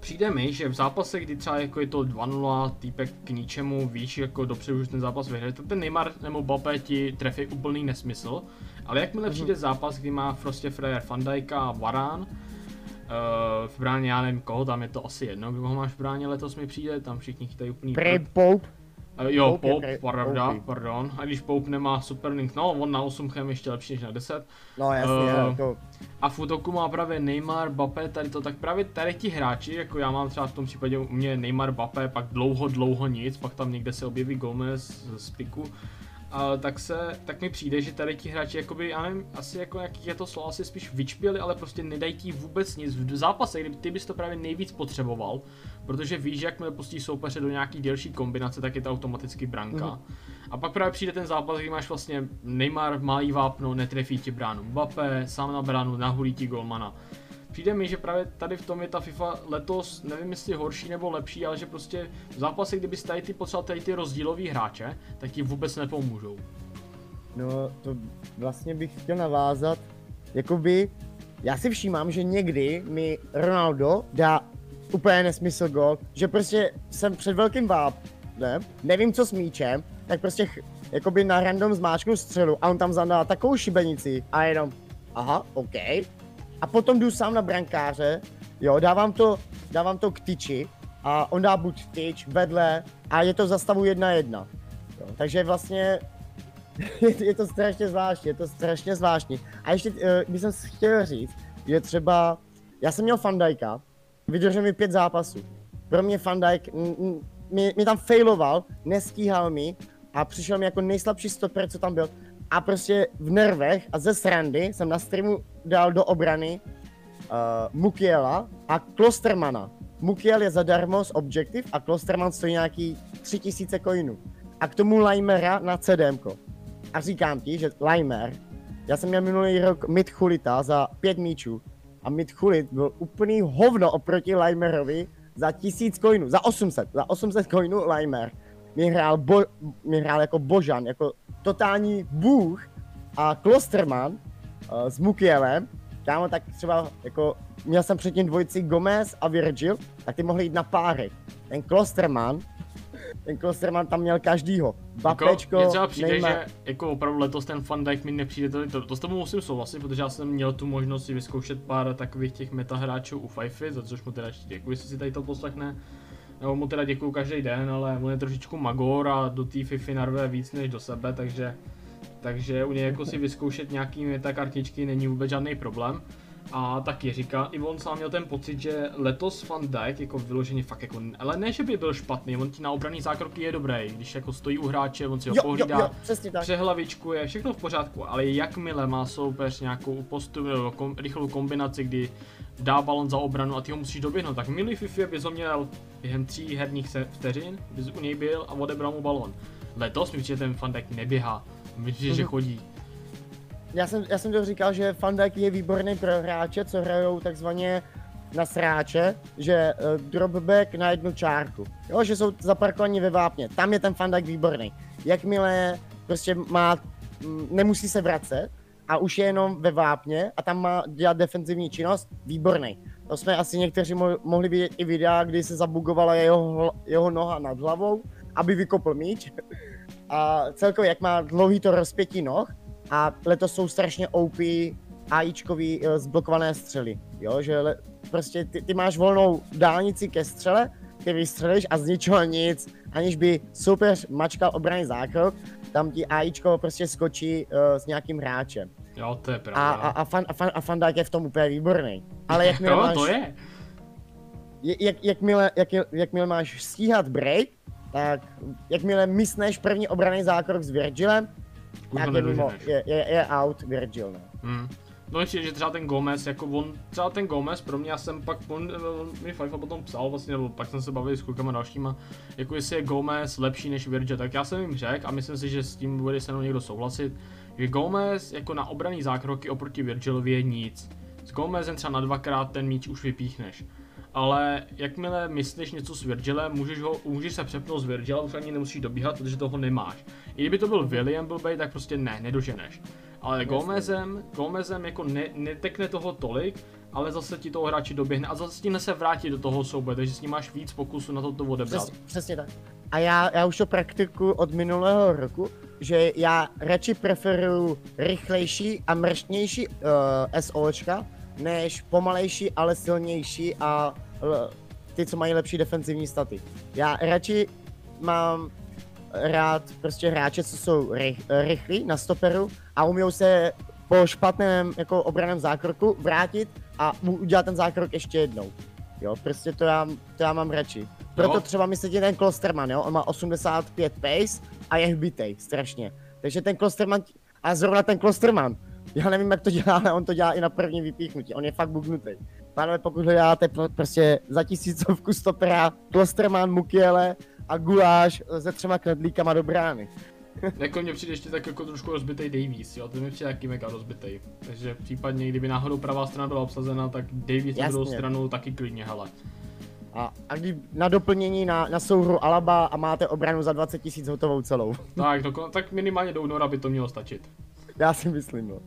přijde mi, že v zápase, kdy třeba jako je to 2-0, týpek k ničemu, víš, jako dopředu už ten zápas vyhraje, tak ten Neymar nebo Mbappé ti trefí úplný nesmysl. Ale jakmile mm-hmm. přijde zápas, kdy má prostě Freyer Van Dijka a Varán, uh, v bráně já nevím koho, tam je to asi jedno, kdo ho máš v bráně letos mi přijde, tam všichni chytají úplný... Pre Pope. Uh, jo, Pope, Pope pravda, Pope. pardon. A když Pope nemá super link, no, on na 8 chem ještě lepší než na 10. No jasně, uh, to... A v útoku má právě Neymar, Bape, tady to, tak právě tady ti hráči, jako já mám třeba v tom případě u mě Neymar, Bape, pak dlouho, dlouho nic, pak tam někde se objeví Gomez z piku a tak se, tak mi přijde, že tady ti hráči, jakoby, já nevím, asi jako jaký je to slovo, asi spíš vyčpěli, ale prostě nedají ti vůbec nic v zápase, kdy ty bys to právě nejvíc potřeboval, protože víš, že jakmile pustí soupeře do nějaký delší kombinace, tak je to automaticky branka. Mm. A pak právě přijde ten zápas, kdy máš vlastně Neymar, malý vápno, netrefí ti bránu Mbappé, sám na bránu, nahulí ti golmana přijde mi, že právě tady v tom je ta FIFA letos, nevím jestli horší nebo lepší, ale že prostě v zápase, kdyby tady ty potřeboval tady ty rozdílový hráče, tak ti vůbec nepomůžou. No, to vlastně bych chtěl navázat, jakoby, já si všímám, že někdy mi Ronaldo dá úplně nesmysl gol, že prostě jsem před velkým vápnem, nevím co s míčem, tak prostě jakoby na random zmáčknu střelu a on tam zadá takovou šibenici a jenom, aha, OK, a potom jdu sám na brankáře, jo, dávám to, dávám to k tyči a on dá buď tyč, vedle a je to za stavu 1-1. Jo, takže vlastně je, je to strašně zvláštní, je to strašně zvláštní. A ještě bych jsem chtěl říct, že třeba, já jsem měl Fandajka, vydržel mi pět zápasů. Pro mě Fandajk mi, mi tam failoval, nestíhal mi a přišel mi jako nejslabší stoper, co tam byl. A prostě v nervech a ze srandy jsem na streamu dal do obrany uh, Mukiela a Klostermana. Mukiel je zadarmo z Objective a Klosterman stojí nějaký 3000 coinů. A k tomu Limera na CDMko. A říkám ti, že Limer, já jsem měl minulý rok mid Chulita za pět míčů a mid Chulit byl úplný hovno oproti Limerovi za tisíc coinů, za 800, za 800 coinů Limer. Mi hrál, bo, mi hrál jako božan, jako totální bůh a Klosterman uh, s Mukielem, kámo, tak třeba jako měl jsem předtím dvojici Gomez a Virgil, tak ty mohli jít na páry. Ten Klosterman, ten Klosterman tam měl každýho. Bapečko, jako, třeba přijde, Neymar. že jako opravdu letos ten Van Dijk mi nepřijde, to, to, to s tomu musím souhlasit, protože já jsem měl tu možnost si vyzkoušet pár takových těch metahráčů u Fifey, za což mu teda děkuji, jestli si tady to poslechne. Nebo mu teda děkuju každý den, ale on je trošičku magor a do té Fifi narve víc než do sebe, takže takže u něj jako si vyzkoušet nějaký metakartičky není vůbec žádný problém. A taky říká, i on sám měl ten pocit, že letos Van Dijk jako vyloženě fakt jako, ale ne, že by byl špatný, on ti na obraný zákroky je dobrý, když jako stojí u hráče, on si ho pohlídá, přehlavičku je všechno v pořádku, ale jakmile má soupeř nějakou postup, nebo kom, rychlou kombinaci, kdy dá balon za obranu a ty ho musíš doběhnout, tak milý Fifi bys ho měl během tří herních vteřin, bys u něj byl a odebral mu balon. Letos mi že ten Van Dijk neběhá, myslím, mm-hmm. že mhm. chodí já jsem, já jsem to říkal, že Fandek je výborný pro hráče, co hrajou takzvaně na sráče, že uh, dropback na jednu čárku. Jo, že jsou zaparkovaní ve vápně. Tam je ten Fandek výborný. Jakmile prostě má, m, nemusí se vracet a už je jenom ve vápně a tam má dělat defenzivní činnost, výborný. To jsme asi někteří mo- mohli vidět i videa, kdy se zabugovala jeho, jeho noha nad hlavou, aby vykopl míč. A celkově, jak má dlouhý to rozpětí noh, a letos jsou strašně OP AIčkový uh, zblokované střely, jo, že le, prostě ty, ty máš volnou dálnici ke střele, ty vystřelíš a z ničeho nic, aniž by soupeř mačkal obrany zákrok, tam ti AIčko prostě skočí uh, s nějakým hráčem. Jo, to je pravda. A, a, a, fan, a, fan, a Fandák je v tom úplně výborný. Ale jak jo, máš, to je. Jak, jakmile, jak, jakmile máš stíhat break, tak jakmile mysneš první obraný zákrok s Virgilem, Kurva je, mimo, je, je, je out Virgil, no. Hmm. No ještě, že třeba ten Gomez, jako on, třeba ten Gomez pro mě, já jsem pak, on, on mi FIFA potom psal vlastně, nebo pak jsem se bavil s klukama dalšíma, jako jestli je Gomez lepší než Virgil, tak já jsem jim řekl a myslím si, že s tím bude se mnou někdo souhlasit, že Gomez jako na obraný zákroky oproti Virgilovi je nic. S Gomezem třeba na dvakrát ten míč už vypíchneš ale jakmile myslíš něco s Virgilem, můžeš, ho, můžeš se přepnout z Virgila, už ani nemusíš dobíhat, protože toho nemáš. I kdyby to byl William blbej, tak prostě ne, nedoženeš. Ale Gomezem, Gomezem jako ne, netekne toho tolik, ale zase ti toho hráči doběhne a zase ti se vrátí do toho souboje, takže s ním máš víc pokusů na to to odebrat. Přesně, přesně tak. A já, já už to praktikuju od minulého roku, že já radši preferuju rychlejší a mrštnější uh, SOčka, než pomalejší, ale silnější a ty, co mají lepší defenzivní staty. Já radši mám rád prostě hráče, co jsou rych, rychlí na stoperu a umí se po špatném jako obraném zákroku vrátit a udělat ten zákrok ještě jednou. Jo, prostě to já, to já mám radši. Proto jo. třeba mi sedí ten Klosterman, jo, on má 85 pace a je hbitej, strašně. Takže ten Klosterman, a zrovna ten Klosterman, já nevím, jak to dělá, ale on to dělá i na první vypíchnutí. On je fakt bugnutý. Pánové, pokud hledáte prostě za tisícovku stopera, Klosterman, Mukiele a guláš se třema knedlíkama do brány. jako mě přijde ještě tak jako trošku rozbitý Davies, jo, to mi přijde taky mega rozbitý. Takže případně, kdyby náhodou pravá strana byla obsazena, tak Davies na druhou stranu taky klidně, hele. A, a když na doplnění na, na souhru Alaba a máte obranu za 20 tisíc hotovou celou. tak, to, tak minimálně do února by to mělo stačit. Já si myslím, no.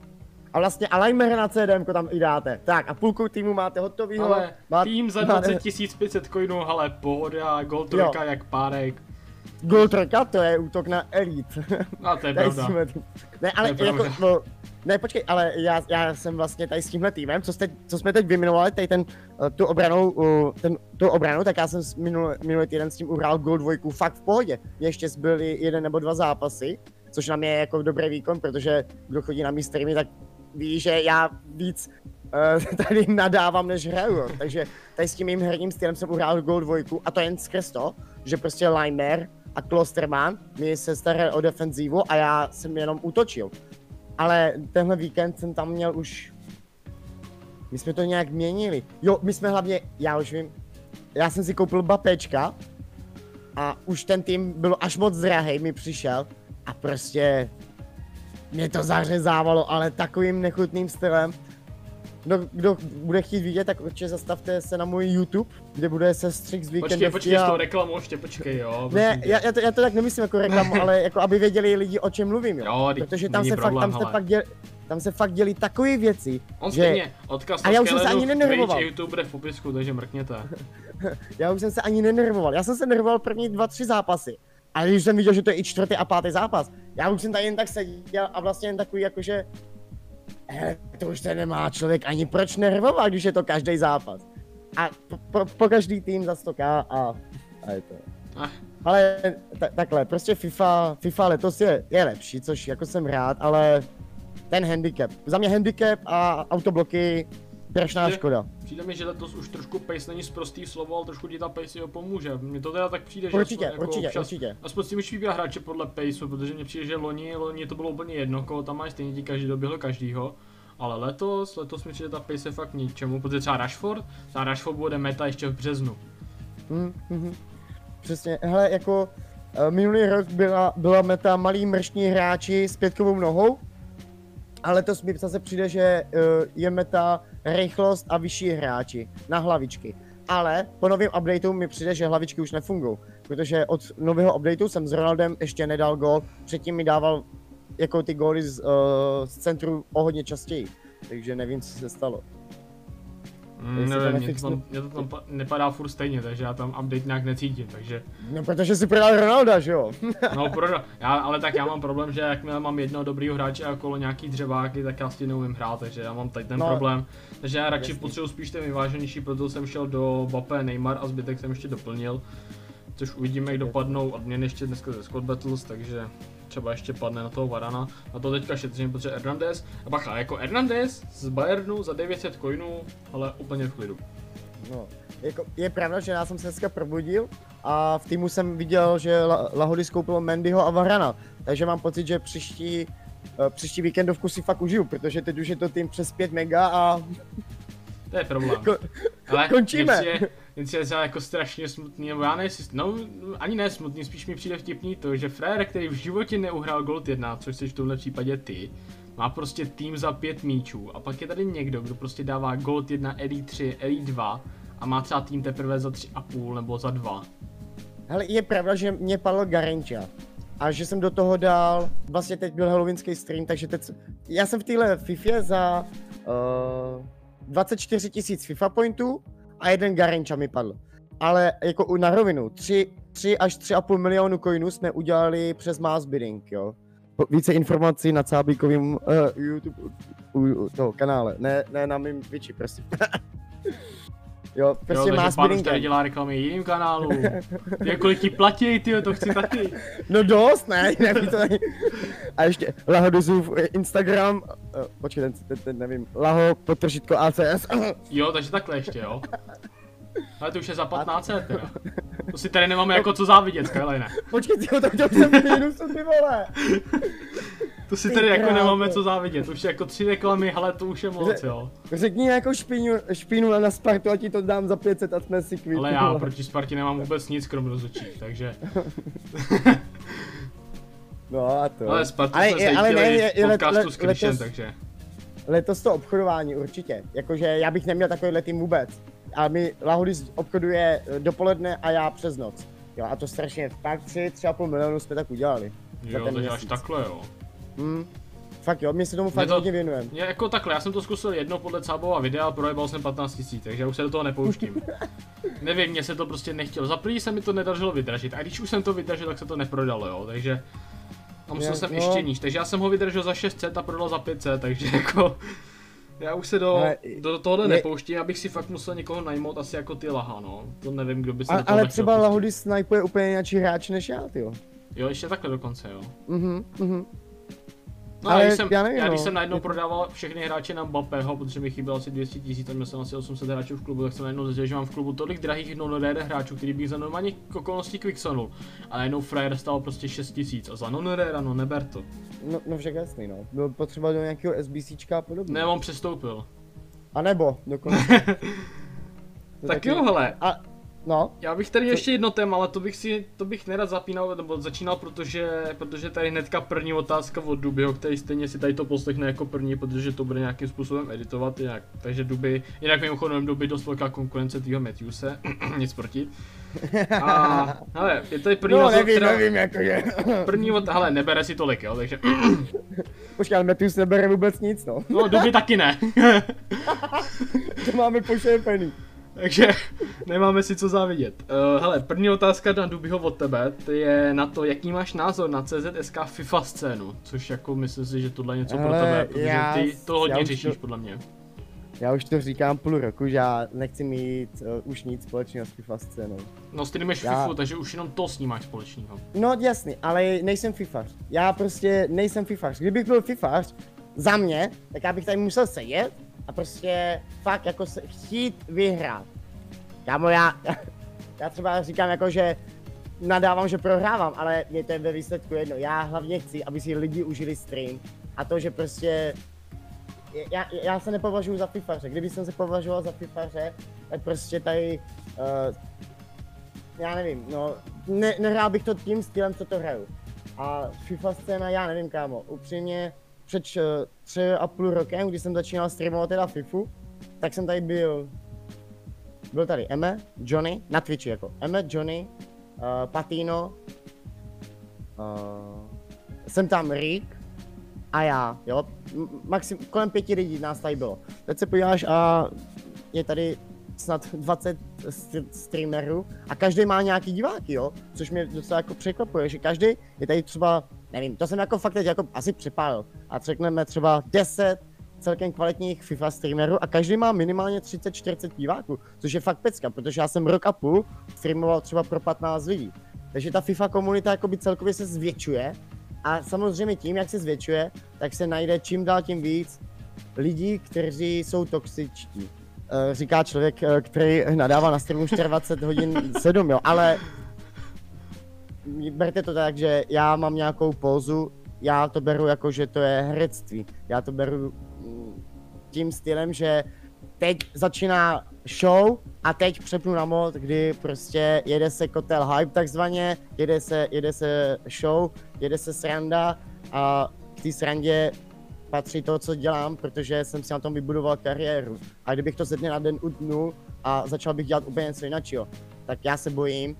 A vlastně Alimer na CDM tam i dáte. Tak a půlku týmu máte hotový. Ale máte, tým za 20 500 coinů, ale pohoda, Gold trojka jak párek. Gold trojka, to je útok na Elite. A to je pravda. Ne, ale to je jako, no, ne, počkej, ale já, já jsem vlastně tady s tímhle týmem, co, jste, co jsme teď vyminovali, tady ten, eh, tu obranu, ten, tu obranu, tak já jsem minulý, minulý týden s tím uhrál Gold 2 fakt v pohodě. Mě ještě zbyly jeden nebo dva zápasy, což na mě je jako dobrý výkon, protože kdo chodí na mý streamy, tak ví, že já víc uh, tady nadávám, než hraju. Takže tady s tím mým herním stylem jsem uhrál Gold 2 a to jen skrz to, že prostě Limer a Klosterman mi se staral o defenzivu a já jsem jenom útočil. Ale tenhle víkend jsem tam měl už... My jsme to nějak měnili. Jo, my jsme hlavně, já už vím, já jsem si koupil Bapečka a už ten tým byl až moc drahý, mi přišel a prostě mě to zařezávalo, ale takovým nechutným stylem. Kdo, kdo bude chtít vidět, tak určitě zastavte se na můj YouTube, kde bude se střih z Počkej, víkendovky počkej s a... tou reklamou, ještě počkej, jo. Ne, já, já, to, já to tak nemyslím jako reklamu, ale jako aby věděli lidi, o čem mluvím, jo. Jo, Protože tam se, problém, fakt, tam, se fakt děli, tam se fakt dělí takové věci, On že stejně, odkaz A já už jsem se ani nenervoval. YouTube bude v popisku, takže mrkněte. já už jsem se ani nenervoval. Já jsem se nervoval první dva, tři zápasy. Ale když jsem viděl, že to je i čtvrtý a pátý zápas, já už jsem tady jen tak seděl a vlastně jen takový jakože... Hele, to už se nemá člověk ani proč nervovat, když je to každý zápas. A po, po, po každý tým za 100k a, a je to. Eh, Ale ta, takhle, prostě FIFA, FIFA letos je, je lepší, což jako jsem rád, ale ten handicap. Za mě handicap a autobloky, strašná škoda. Přijde mi, že letos už trošku pace není sprostý slovo, ale trošku ti ta pace jo pomůže. Mně to teda tak přijde, že Určitě, aspoň určitě, občas, určitě. Aspoň si můžeš vybírat hráče podle paceu, protože mně přijde, že loni, loni to bylo úplně jedno, koho tam máš, stejně ti každý doběhl každýho. Ale letos, letos mi přijde ta pace je fakt ničemu, protože třeba Rashford, třeba Rashford bude meta ještě v březnu. Hm, hm, hm. Přesně, hele, jako eh, minulý rok byla, byla meta malý mrštní hráči s pětkovou nohou, a letos mi zase přijde, že eh, je meta rychlost a vyšší hráči na hlavičky. Ale po novém updateu mi přijde, že hlavičky už nefungují, protože od nového updateu jsem s Ronaldem ještě nedal gol, předtím mi dával jako ty góly z, uh, z centru o hodně častěji, takže nevím, co se stalo. Mm, nevím, mě to, tam, mě to tam pa- nepadá furt stejně, takže já tam update nějak necítím, takže No protože si prodal Ronalda, že jo? No, proda. Já, ale tak já mám problém, že jakmile mám jednoho dobrýho hráče a okolo nějaký dřeváky, tak já s tím neumím hrát, takže já mám tady ten No, problém. Takže já radši jasný. potřebuji spíš ten vyváženější, proto jsem šel do Mbappé, Neymar a zbytek jsem ještě doplnil. Což uvidíme, jak dopadnou odměny ještě dneska ze Squad Battles, takže třeba ještě padne na toho Varana. Na to teďka šetřím, protože Hernandez, a bacha, jako Hernandez z Bayernu za 900 coinů, ale úplně v klidu. No, jako, je pravda, že já jsem se dneska probudil a v týmu jsem viděl, že La- Lahody skoupilo Mendyho a Varana, takže mám pocit, že příští, eh, příští víkendovku si fakt užiju, protože teď už je to tým přes 5 mega a To je problém. Ko- Ale končíme. Mně přijde třeba jako strašně smutný, nebo já nejsi, no ani ne smutný, spíš mi přijde vtipný to, že frajer, který v životě neuhrál Gold 1, což jsi v tomhle případě ty, má prostě tým za pět míčů a pak je tady někdo, kdo prostě dává Gold 1, Elite 3, Elite 2 a má třeba tým teprve za tři a půl nebo za dva. hele, je pravda, že mě padl Garenča a že jsem do toho dal, vlastně teď byl halloweenský stream, takže teď, já jsem v téhle FIFA za uh, 24 tisíc FIFA pointů a jeden Garenča mi padl. Ale jako na rovinu, 3, 3 až 3,5 milionu coinů jsme udělali přes mass bidding, jo. Více informací na Cábíkovým uh, YouTube u, u toho kanále, ne, ne na mým Twitchi, prosím. jo, Jo, prostě takže mass pán už tady dělá reklamy jiným kanálům. Ty, kolik ti platí, ty, to chci taky. No dost, ne, by to není. A ještě Lahodizův Instagram, uh, počkej, ten, ten, ten, nevím, Laho, potržitko ACS. Jo, takže takhle ještě, jo. Ale to už je za 15 teda. To si tady nemáme jako co závidět, Skyline. počkej, tyjo, tak to už jsem v mínusu, ty vole. To si tady jako nemáme co závidět, to už je jako tři reklamy, ale to už je moc, jo. Řekni nějakou špínu, špínu na Spartu a ti to dám za 500 a jsme si kvít. Ale já proti Spartě nemám vůbec nic krom rozhodčích, takže. No a to. Ale Spartu ale, jsme je- ale ne, je, v podcastu let, s Kryšem, letos, takže. letos to obchodování určitě. Jakože já bych neměl takovýhle tým vůbec. A my Lahodis obchoduje eh, dopoledne a já přes noc. Jo, a to strašně, fakt tři, tři a půl milionu jsme tak udělali. Jo, až měsíc. takhle, jo. Hmm. Fakt jo, my se tomu fakt to- hodně věnujeme. Je jako takhle, já jsem to zkusil jedno podle Cábova videa a projebal jsem 15 tisíc, takže já už se do toho nepouštím. Nevím, mně se to prostě nechtělo. Za první se mi to nedařilo vydražit a když už jsem to vydražil, tak se to neprodalo, jo, takže... A musel Je, jsem no. ještě níž, takže já jsem ho vydržel za 600 a prodal za 500, takže jako... Já už se do, Ale do tohohle je- nepouštím, abych si fakt musel někoho najmout asi jako ty Laha, no. To nevím, kdo by se A, ale třeba. Lahody snipuje úplně jináčí hráč než já, ty jo. Jo, ještě takhle dokonce, jo. Mhm, mhm. No, Ale já, když jsem, já nevím, já když no. jsem najednou prodával všechny hráče na Mbappého, protože mi chybělo asi 200 tisíc, měl jsem asi 800 hráčů v klubu, tak jsem najednou zjistil, že mám v klubu tolik drahých non-rare hráčů, který bych za normálních okolností quicksonul. A najednou frajer stál prostě 6 tisíc a za non-rare, no neber to. No, no však jasný, no. Bylo potřeba do nějakého SBCčka a podobně. Ne, on přestoupil. A nebo, dokonce. Tak taky- jo, hele, A, no, Já bych tady ještě jedno téma, ale to bych si, to bych nerad zapínal, nebo začínal, protože, protože tady hnedka první otázka od Dubyho, který stejně si tady to poslechne jako první, protože to bude nějakým způsobem editovat jinak. Takže Duby, jinak mimochodem Duby dost velká konkurence týho Matthewse, nic proti. A, hele, je tady první no otázka, nevím, která, nevím, jakože. první otázka, hele, nebere si tolik, jo, takže, Počkej, ale Matthews nebere vůbec nic, no. no Duby taky ne. To máme pošepený. Takže nemáme si co závidět. Uh, hele, první otázka na Dubyho od tebe, je na to, jaký máš názor na CZSK FIFA scénu, což jako myslím si, že tohle je něco Hele, pro tebe, protože já ty s- to hodně řešíš to- podle mě. Já už to říkám půl roku, že já nechci mít uh, už nic společného s FIFA scénou. No streamuješ Já- FIFU, takže už jenom to s ním máš společného. No jasný, ale nejsem fifař. Já prostě nejsem fifař. Kdybych byl fifař za mě, tak já bych tady musel sedět a prostě fakt jako se, chtít vyhrát. Kámo, já, já třeba říkám jako, že nadávám, že prohrávám, ale mě to je ve výsledku jedno. Já hlavně chci, aby si lidi užili stream a to, že prostě já, já se nepovažuji za fifaře. Kdyby jsem se považoval za fifaře, tak prostě tady uh, já nevím, no, ne, nehrál bych to tím stylem, co to hraju. A FIFA scéna, já nevím, kámo, upřímně, před tři a půl rokem, když jsem začínal streamovat teda FIFU, tak jsem tady byl, byl tady Eme, Johnny, na Twitchi jako, Eme, Johnny, uh, Patino, uh, jsem tam Rick a já, jo, maxim, kolem pěti lidí nás tady bylo. Teď se podíváš a je tady snad 20 st- streamerů a každý má nějaký diváky, jo, což mě docela jako překvapuje, že každý je tady třeba, nevím, to jsem jako fakt teď jako asi přepálil a řekneme třeba 10 celkem kvalitních FIFA streamerů a každý má minimálně 30-40 diváků, což je fakt pecka, protože já jsem rok a půl streamoval třeba pro 15 lidí. Takže ta FIFA komunita jakoby celkově se zvětšuje a samozřejmě tím, jak se zvětšuje, tak se najde čím dál tím víc lidí, kteří jsou toxičtí. Eh, Říká člověk, eh, který nadává na streamu 24 hodin 7, jo, ale berte to tak, že já mám nějakou pózu, já to beru jako, že to je herectví. Já to beru mm, tím stylem, že teď začíná show a teď přepnu na mod, kdy prostě jede se kotel hype takzvaně, jede se, jede se show, jede se sranda a k té srandě patří to, co dělám, protože jsem si na tom vybudoval kariéru. A kdybych to ze dne na den utnul a začal bych dělat úplně něco jiného, tak já se bojím,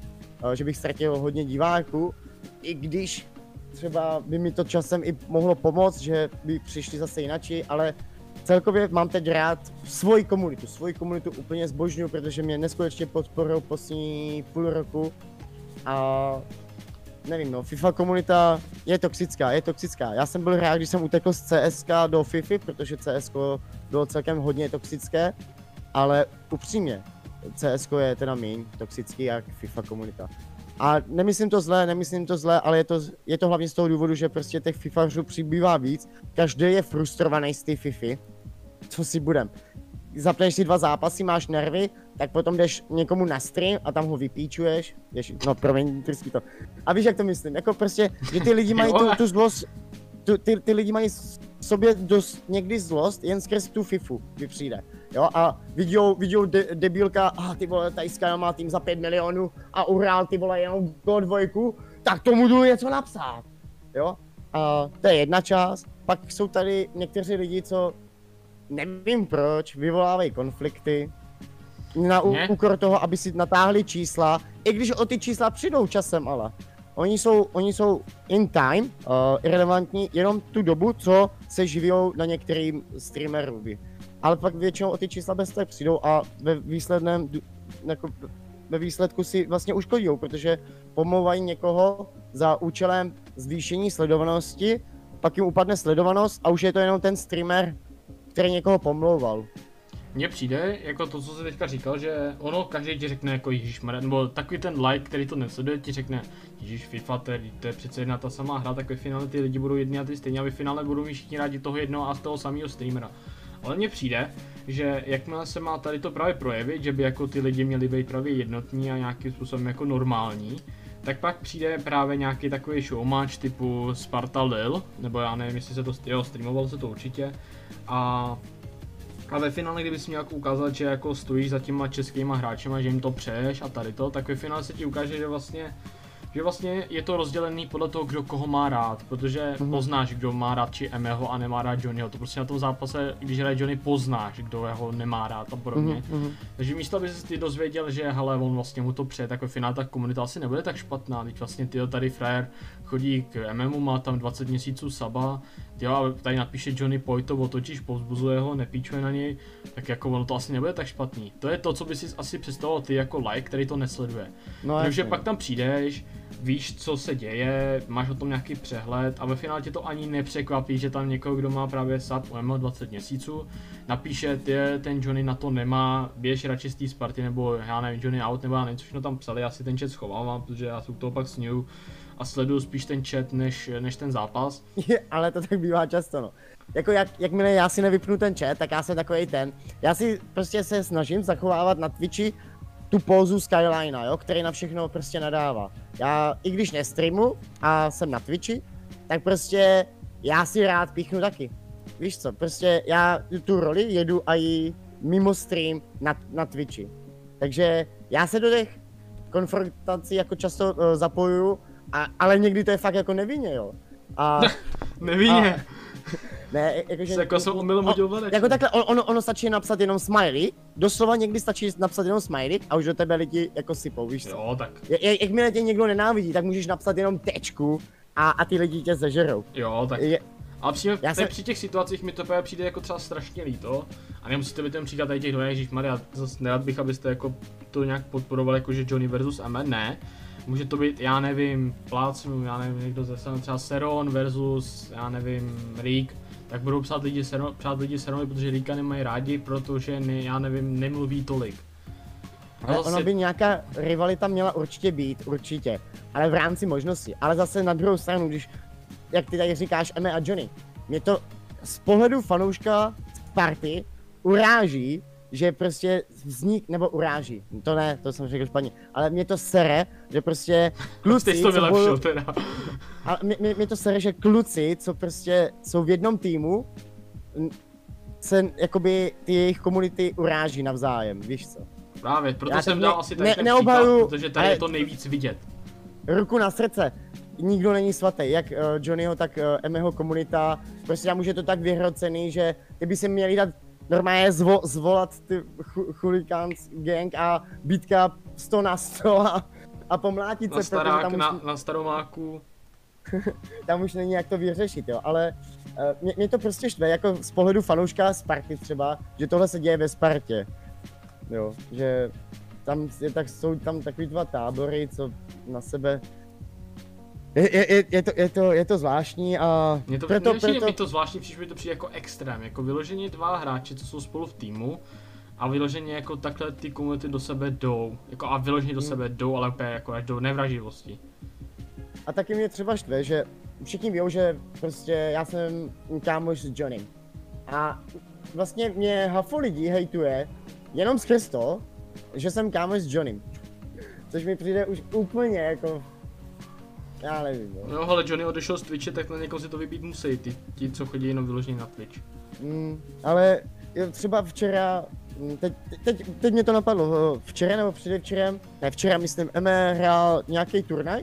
že bych ztratil hodně diváků, i když třeba by mi to časem i mohlo pomoct, že by přišli zase jinači, ale celkově mám teď rád svoji komunitu, svoji komunitu úplně zbožňuju, protože mě neskutečně podporují poslední půl roku a nevím no, FIFA komunita je toxická, je toxická. Já jsem byl rád, když jsem utekl z CSK do FIFA, protože CSK bylo celkem hodně toxické, ale upřímně, CSK je teda méně toxický jak FIFA komunita. A nemyslím to zle, nemyslím to zle, ale je to, je to hlavně z toho důvodu, že prostě těch FIFAřů přibývá víc. Každý je frustrovaný z té FIFy. Co si budem? Zapneš si dva zápasy, máš nervy, tak potom jdeš někomu na stream a tam ho vypíčuješ. Ježi, no promiň, trsky to. A víš, jak to myslím? Jako prostě, že ty lidi mají tu, tu zlost, tu, ty, ty lidi mají v sobě dost někdy zlost jen skrz tu FIFU, kdy přijde. Jo, a viděl, viděl de, debilka, a ah, ty vole, tady Sky má tým za 5 milionů a uhrál ty vole jenom go dvojku, tak tomu jdu něco napsat. Jo, a to je jedna část. Pak jsou tady někteří lidi, co nevím proč, vyvolávají konflikty, na Ne? úkor toho, aby si natáhli čísla, i když o ty čísla přijdou časem, ale oni jsou, oni jsou in time, uh, irrelevantní jenom tu dobu, co se živijou na některým streamerovi. Ale pak většinou o ty čísla bez tak přijdou a ve výsledném, jako ve výsledku si vlastně uškodí, protože pomlouvají někoho za účelem zvýšení sledovanosti, pak jim upadne sledovanost a už je to jenom ten streamer, který někoho pomlouval. mně přijde, jako to, co jsi teďka říkal, že ono každý ti řekne jako Ježíš nebo takový ten like, který to nesleduje, ti řekne Ježíš FIFA, to je, to je přece jedna ta samá hra, tak ve finále ty lidi budou jedni a ty stejně a ve finále budou mít všichni rádi toho jednoho a z toho samého streamera. Ale mně přijde, že jakmile se má tady to právě projevit, že by jako ty lidi měli být právě jednotní a nějakým způsobem jako normální, tak pak přijde právě nějaký takový showmatch typu Sparta Lil, nebo já nevím, jestli se to, jo, streamoval se to určitě, a a ve finále, kdybys měl jako ukázat, že jako stojíš za těma českýma hráčema, že jim to přeješ a tady to, tak ve finále se ti ukáže, že vlastně že vlastně je to rozdělený podle toho, kdo koho má rád, protože mm-hmm. poznáš, kdo má rád či Emeho a nemá rád Johnnyho. To prostě na tom zápase, když hraje Johnny, poznáš, kdo ho nemá rád a podobně. Mm-hmm. Takže místo, aby si ty dozvěděl, že hele, on vlastně mu to přeje, tak ve finále ta komunita asi nebude tak špatná. Teď vlastně ty tady frajer chodí k MMu, má tam 20 měsíců saba, jo, a tady napíše Johnny Poj to otočíš, povzbuzuje ho, nepíčuje na něj, tak jako ono to asi nebude tak špatný. To je to, co by si asi představoval ty jako like, který to nesleduje. No, Takže pak tam přijdeš, víš, co se děje, máš o tom nějaký přehled a ve finále tě to ani nepřekvapí, že tam někoho, kdo má právě sub UM 20 měsíců, napíše, ty, ten Johnny na to nemá, běž radši z té Sparty, nebo já nevím, Johnny out, nebo já nevím, co tam psali, já si ten chat schovávám, protože já se u toho pak sníju a sleduju spíš ten chat, než, než ten zápas. Ale to tak bývá často, no. Jako jak, jakmile já si nevypnu ten chat, tak já jsem takový ten. Já si prostě se snažím zachovávat na Twitchi tu pózu Skylinea, jo, který na všechno prostě nadává. Já, i když nestreamu a jsem na Twitchi, tak prostě já si rád píchnu taky. Víš co, prostě já tu roli jedu a i mimo stream na, na Twitchi. Takže já se do těch konfrontací jako často uh, zapojuju, a, ale někdy to je fakt jako nevinně, jo. A, nevinně. A, ne, jakože... Jako jsem omylem hodil venek. Jako takhle, ono, ono stačí napsat jenom smiley, doslova někdy stačí napsat jenom smiley a už do tebe lidi jako sypou, víš co? Jo, tak. Jak, jakmile tě někdo nenávidí, tak můžeš napsat jenom tečku a, a ty lidi tě zažerou. Jo, tak. Je, a při, Já se... při těch situacích mi to přijde jako třeba strašně líto. A nemusíte mi ten příklad tady těch dvou, Ježíš Maria, zase nerad bych, abyste jako to nějak podporovali, jako že Johnny versus MN, ne. Může to být, já nevím, plácnu, já nevím, někdo ze třeba Seron versus, já nevím, Rick tak budou psát lidi sero, přát lidi Serovi, protože Rika nemají rádi, protože ne, já nevím, nemluví tolik. Ale zase... ono by nějaká rivalita měla určitě být, určitě, ale v rámci možností. Ale zase na druhou stranu, když, jak ty tady říkáš, Eme a Johnny, mě to z pohledu fanouška party uráží, že prostě vznik, nebo uráží, to ne, to jsem řekl špatně, ale mě to sere, že prostě kluci, Ty to vylepšil teda. Ale mě, mě, mě, to sere, že kluci, co prostě jsou v jednom týmu, se jakoby ty jejich komunity uráží navzájem, víš co? Právě, proto Já jsem ne, dal asi tady ne, ten neobhaju, příklad, protože tady je to nejvíc vidět. Ruku na srdce, nikdo není svatý, jak uh, Johnnyho, tak uh, Emeho komunita, prostě tam už je to tak vyhrocený, že ty by si měli dát normálně zvo, zvolat ty chulikáns gang a býtka 100 na 100 a, a pomlátit na se. Starák, tam už, na, na staromáku. tam už není jak to vyřešit, jo, ale uh, mě, mě, to prostě štve, jako z pohledu fanouška Sparty třeba, že tohle se děje ve Spartě. Jo, že tam, je, tak, jsou tam takový dva tábory, co na sebe je, je, je, to, je, to, je to zvláštní a... Mě to, proto, proto... mi to zvláštní, příště mi to přijde jako extrém, jako vyloženě dva hráči, co jsou spolu v týmu a vyloženě jako takhle ty komunity do sebe jdou, jako a vyloženě do hmm. sebe jdou, ale úplně jako až do nevraživosti. A taky mě třeba štve, že všichni ví, že prostě já jsem kámoš s Johnnym. A vlastně mě hafo lidí hejtuje jenom skrz to, že jsem kámoš s Johnnym. Což mi přijde už úplně jako já nevím, no. No, ale Johnny odešel z Twitche, tak na někoho si to vybít musí, ty, ti, co chodí jenom vyloženě na Twitch. Mm, ale třeba včera, mm, teď, teď, teď mě to napadlo, včera nebo předevčerem, ne včera myslím, Eme hrál nějaký turnaj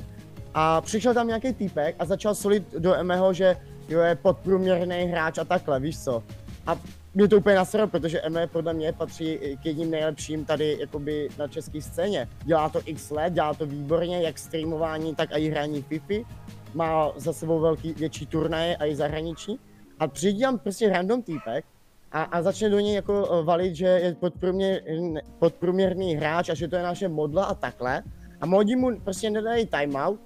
a přišel tam nějaký týpek a začal solit do Emeho, že jo, je podprůměrný hráč a takhle, víš co. A mě to úplně nasralo, protože Eme podle mě patří k jedním nejlepším tady jakoby na české scéně. Dělá to x let, dělá to výborně, jak streamování, tak i hraní FIFA. Má za sebou velký, větší turnaje a i zahraniční. A přijde tam prostě random týpek a, a začne do něj jako eh, valit, že je podprůměr, podprůměrný hráč a že to je naše modla a takhle. A modi mu prostě nedají timeout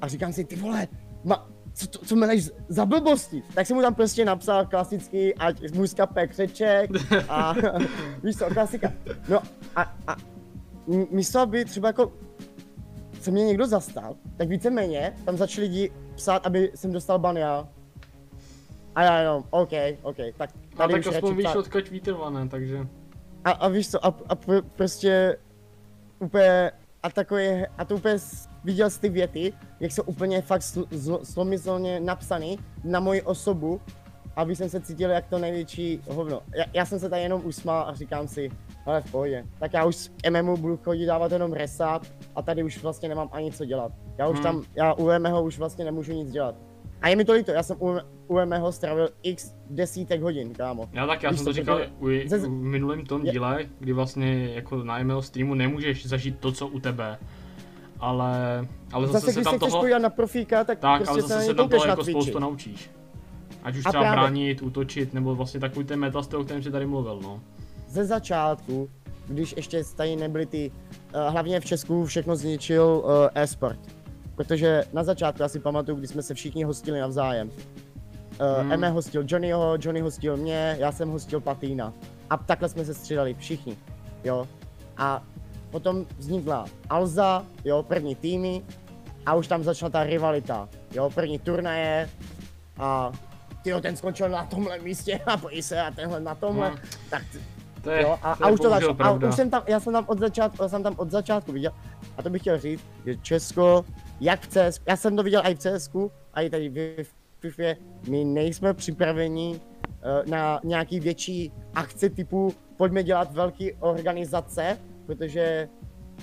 a říkám si, ty vole, ma, co, to, co meleš za blbosti? Tak jsem mu tam prostě napsal klasický, ať můj skape křeček a víš co, klasika. No a, a místo aby třeba jako se mě někdo zastal, tak víceméně tam začali lidi psát, aby jsem dostal ban já. A já jenom, OK, OK, tak A tady tak už aspoň víš, odkud výtrvané, takže... A, a víš co, a, a pr- prostě úplně, a takový, a to úplně viděl jsi ty věty, jak jsou úplně fakt sl, zl, slomyslně napsaný na moji osobu, aby jsem se cítil jak to největší hovno. Já, já jsem se tady jenom usmál a říkám si, ale v pohodě, tak já už k MMu budu chodit dávat jenom resát a tady už vlastně nemám ani co dělat. Já už Hmm. tam, já u MMho už vlastně nemůžu nic dělat. A je mi to líto, já jsem u, u MMho strávil x desítek hodin, kámo. Já tak, já Víš jsem to říkal protože u, ze- u minulém tom díle, kdy vlastně jako na ML streamu nemůžeš zažít to, co u tebe. Ale, ale zase, Zase, se když tam se chceš toho, podívat na profíka, tak, tak, prostě ale se zase se tam toho jako Twitchi. spoustu naučíš. Ať už A třeba právě. bránit, útočit, nebo vlastně takový ten metastyl, o kterém jsi tady mluvil, no. Ze začátku, když ještě tady nebyly ty, uh, hlavně v Česku všechno zničil uh, e-sport. Protože na začátku, já si pamatuju, když jsme se všichni hostili navzájem. Uh, Hmm. Eme hostil Johnnyho, Johnny hostil mě, já jsem hostil Patína. A takhle jsme se střídali všichni, jo. A potom vznikla Alza, jo, první týmy, a už tam začala ta rivalita, jo, první turnaje a tyjo, ten skončil na tomhle místě a bojí se a tenhle na tomhle, Hmm. tak To je, Jo, a, to a je už to začalo. A už jsem tam, já jsem tam od začátku, já jsem tam od začátku viděl, a to bych chtěl říct, že Česko, jak v CS, já jsem to viděl i v CSku, a i tady v FIFA, my nejsme připraveni uh, na nějaký větší akce typu pojďme dělat velký organizace, protože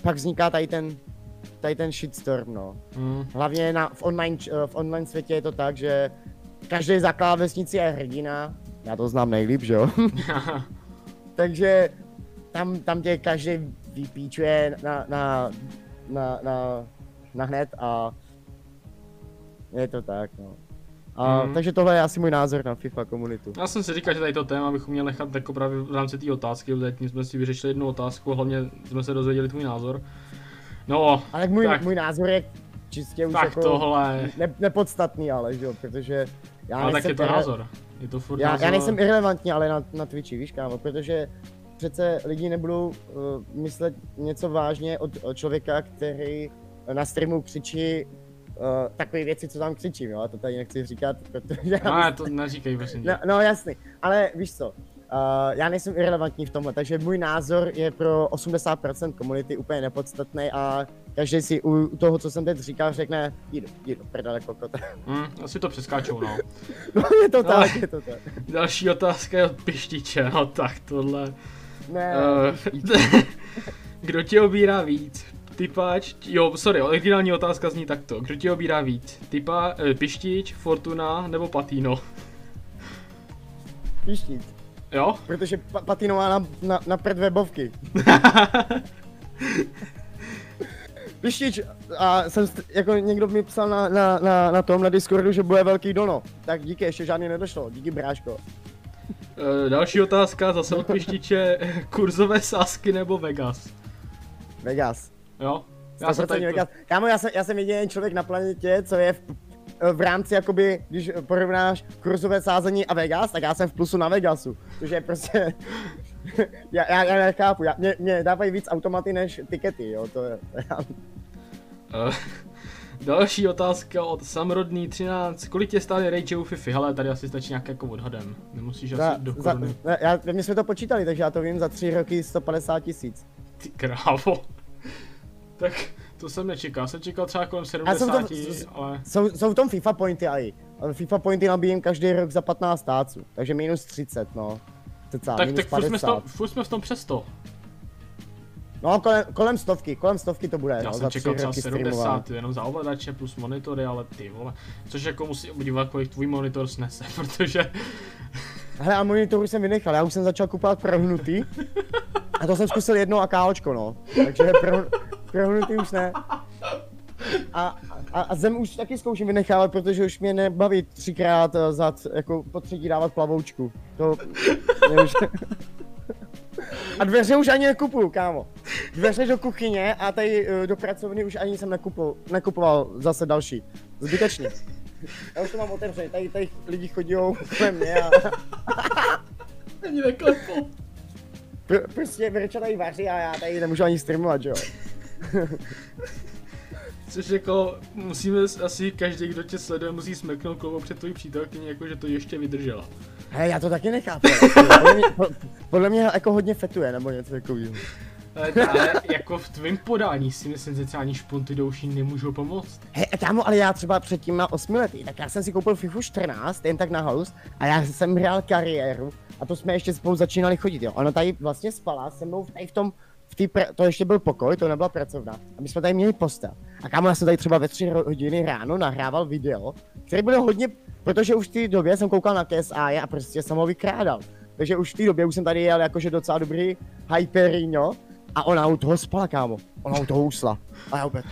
pak vzniká tady ten, tady ten shitstorm, no. Hmm. Hlavně na, v, online, eh, v online světě je to tak, že každý za klávesnici je hrdina, já to znám nejlíp, že jo? Takže tam, tam tě každý vypíčuje na, na, na, na, na hned a je to tak, no. A, Mhm. Takže tohle je asi můj názor na FIFA komunitu. Já jsem si říkal, že tady to téma bychom měli nechat jako právě v rámci té otázky, protože tím jsme si vyřešili jednu otázku, hlavně jsme se dozvěděli tvůj názor. No, Ale můj, Tak. můj názor je čistě už tak jako tohle, ne, nepodstatný, ale že jo, protože já ale tak nejsem je to irre- názor. Je to furt Já, názor. já nejsem irrelevantní, ale na, na Twitchi, víš kámo, protože přece lidi nebudou uh, myslet něco vážně od, od člověka, který na streamu křičí uh, takové věci, co tam křičím, jo, a to tady nechci říkat, protože já Ne, to neříkej, prosím. No, no jasný, ale víš co, uh, já nejsem irrelevantní v tomhle, takže můj názor je pro 80% komunity úplně nepodstatný a každý si u toho, co jsem teď říkal, řekne, jdu, jdu, prdele kokot. Hm, asi to přeskáčou, no. no je to Ale- tak, je to tak. Další otázka je od Pištiče, no tak tohle. Ne, Uh, kdo tě obírá víc? Typač, jo, sorry, originální otázka zní takto. Kdo tě obírá víc? Typa, eh, Pištič, Fortuna nebo Patino? pištit. Jo? Protože pa- Patino má na, na, na prd webovky. Pištič, a jsem, jako někdo mi psal na, na, na, na tom na Discordu, že bude velký dono. Tak díky, ještě žádný nedošlo, díky bráško. Uh, další otázka zase od Pištiče. Kurzové sásky nebo Vegas? Vegas. Jo? Já jsem tady Vegas. Kámo, já jsem, já jsem jediný člověk na planetě, co je v, v rámci, jakoby, když porovnáš kurzové sázení a Vegas, tak já jsem v plusu na Vegasu. Což je prostě... já, já, já nechápu, já, mě, mě dávají víc automaty než tikety, jo, to je... Já, Uh, další otázka od Samrodný 13. Kolik tě stály rage u Fifi? Hele, tady asi stačí nějak jako odhadem. Nemusíš za, asi do koruny. za, já, my jsme to počítali, takže já to vím za tři roky 150 tisíc. Ty krávo. Tak to jsem nečekal. Jsem čekal třeba kolem Já jsem 70, to- ale... Jsou, jsou v tom FIFA pointy. Ale FIFA pointy nabíjím každý rok za 15 stáců, takže minus 30, no. Cca, Tak, minus tak furt jsme, v 50. tom, furt jsme v tom přes to. No, kolem, kolem stovky, kolem stovky to bude, Já no, jsem za čekal třeba roky 70, streamování. jenom za ovladače plus monitory, ale ty vole. Což jako musí obdívat, kolik tvůj monitor snese, protože... Hele, a monitoru jsem vynechal, já už jsem začal kupovat prohnutý. A to jsem zkusil jedno a KOčko, no. Takže pro, prohnutý už ne. A, a, a zem už taky zkouším vynechávat, protože už mě nebaví třikrát eh, za, jako po třetí dávat plavoučku. To už... A dveře už ani nekupuju, kámo. Dveře do kuchyně a tady eh, do pracovny už ani jsem nekupoval, nekupoval zase další. Zbytečný. Já už to mám otevřený, tady, tady lidi chodí kolem mě a Ani neklepu. pr- prostě Verča tady vaří a já tady nemůžu ani streamovat, že jo. Což jako musíme asi každý, kdo tě sleduje, musí smeknout kovou před tvojí přítelkyní, jako že to ještě vydržela. Hej, já to taky nechápu. podle, mě, po- podle mě jako hodně fetuje, nebo něco takového. Ale, ale jako v tvém podání si myslím, že ani špunty douší nemůžou pomoct. Hej, a kámo, ale já třeba před těma osmi lety, tak já jsem si koupil FIFA 14, jen tak na house, a já jsem hrál kariéru, a to jsme ještě spolu začínali chodit, jo. Ona tady vlastně spala se mnou tady v tom, v tý pr- to ještě byl pokoj, to nebyla pracovna. A my jsme tady měli postel. A kámo, já jsem tady třeba ve tři ro- hodiny ráno nahrával video, který byl hodně, protože už v té době jsem koukal na KSA a prostě jsem ho vykrádal. Takže už v té době už jsem tady jel jakože docela dobrý hyperino, a ona u toho spala, kámo. Ona u toho usla. A já úplně,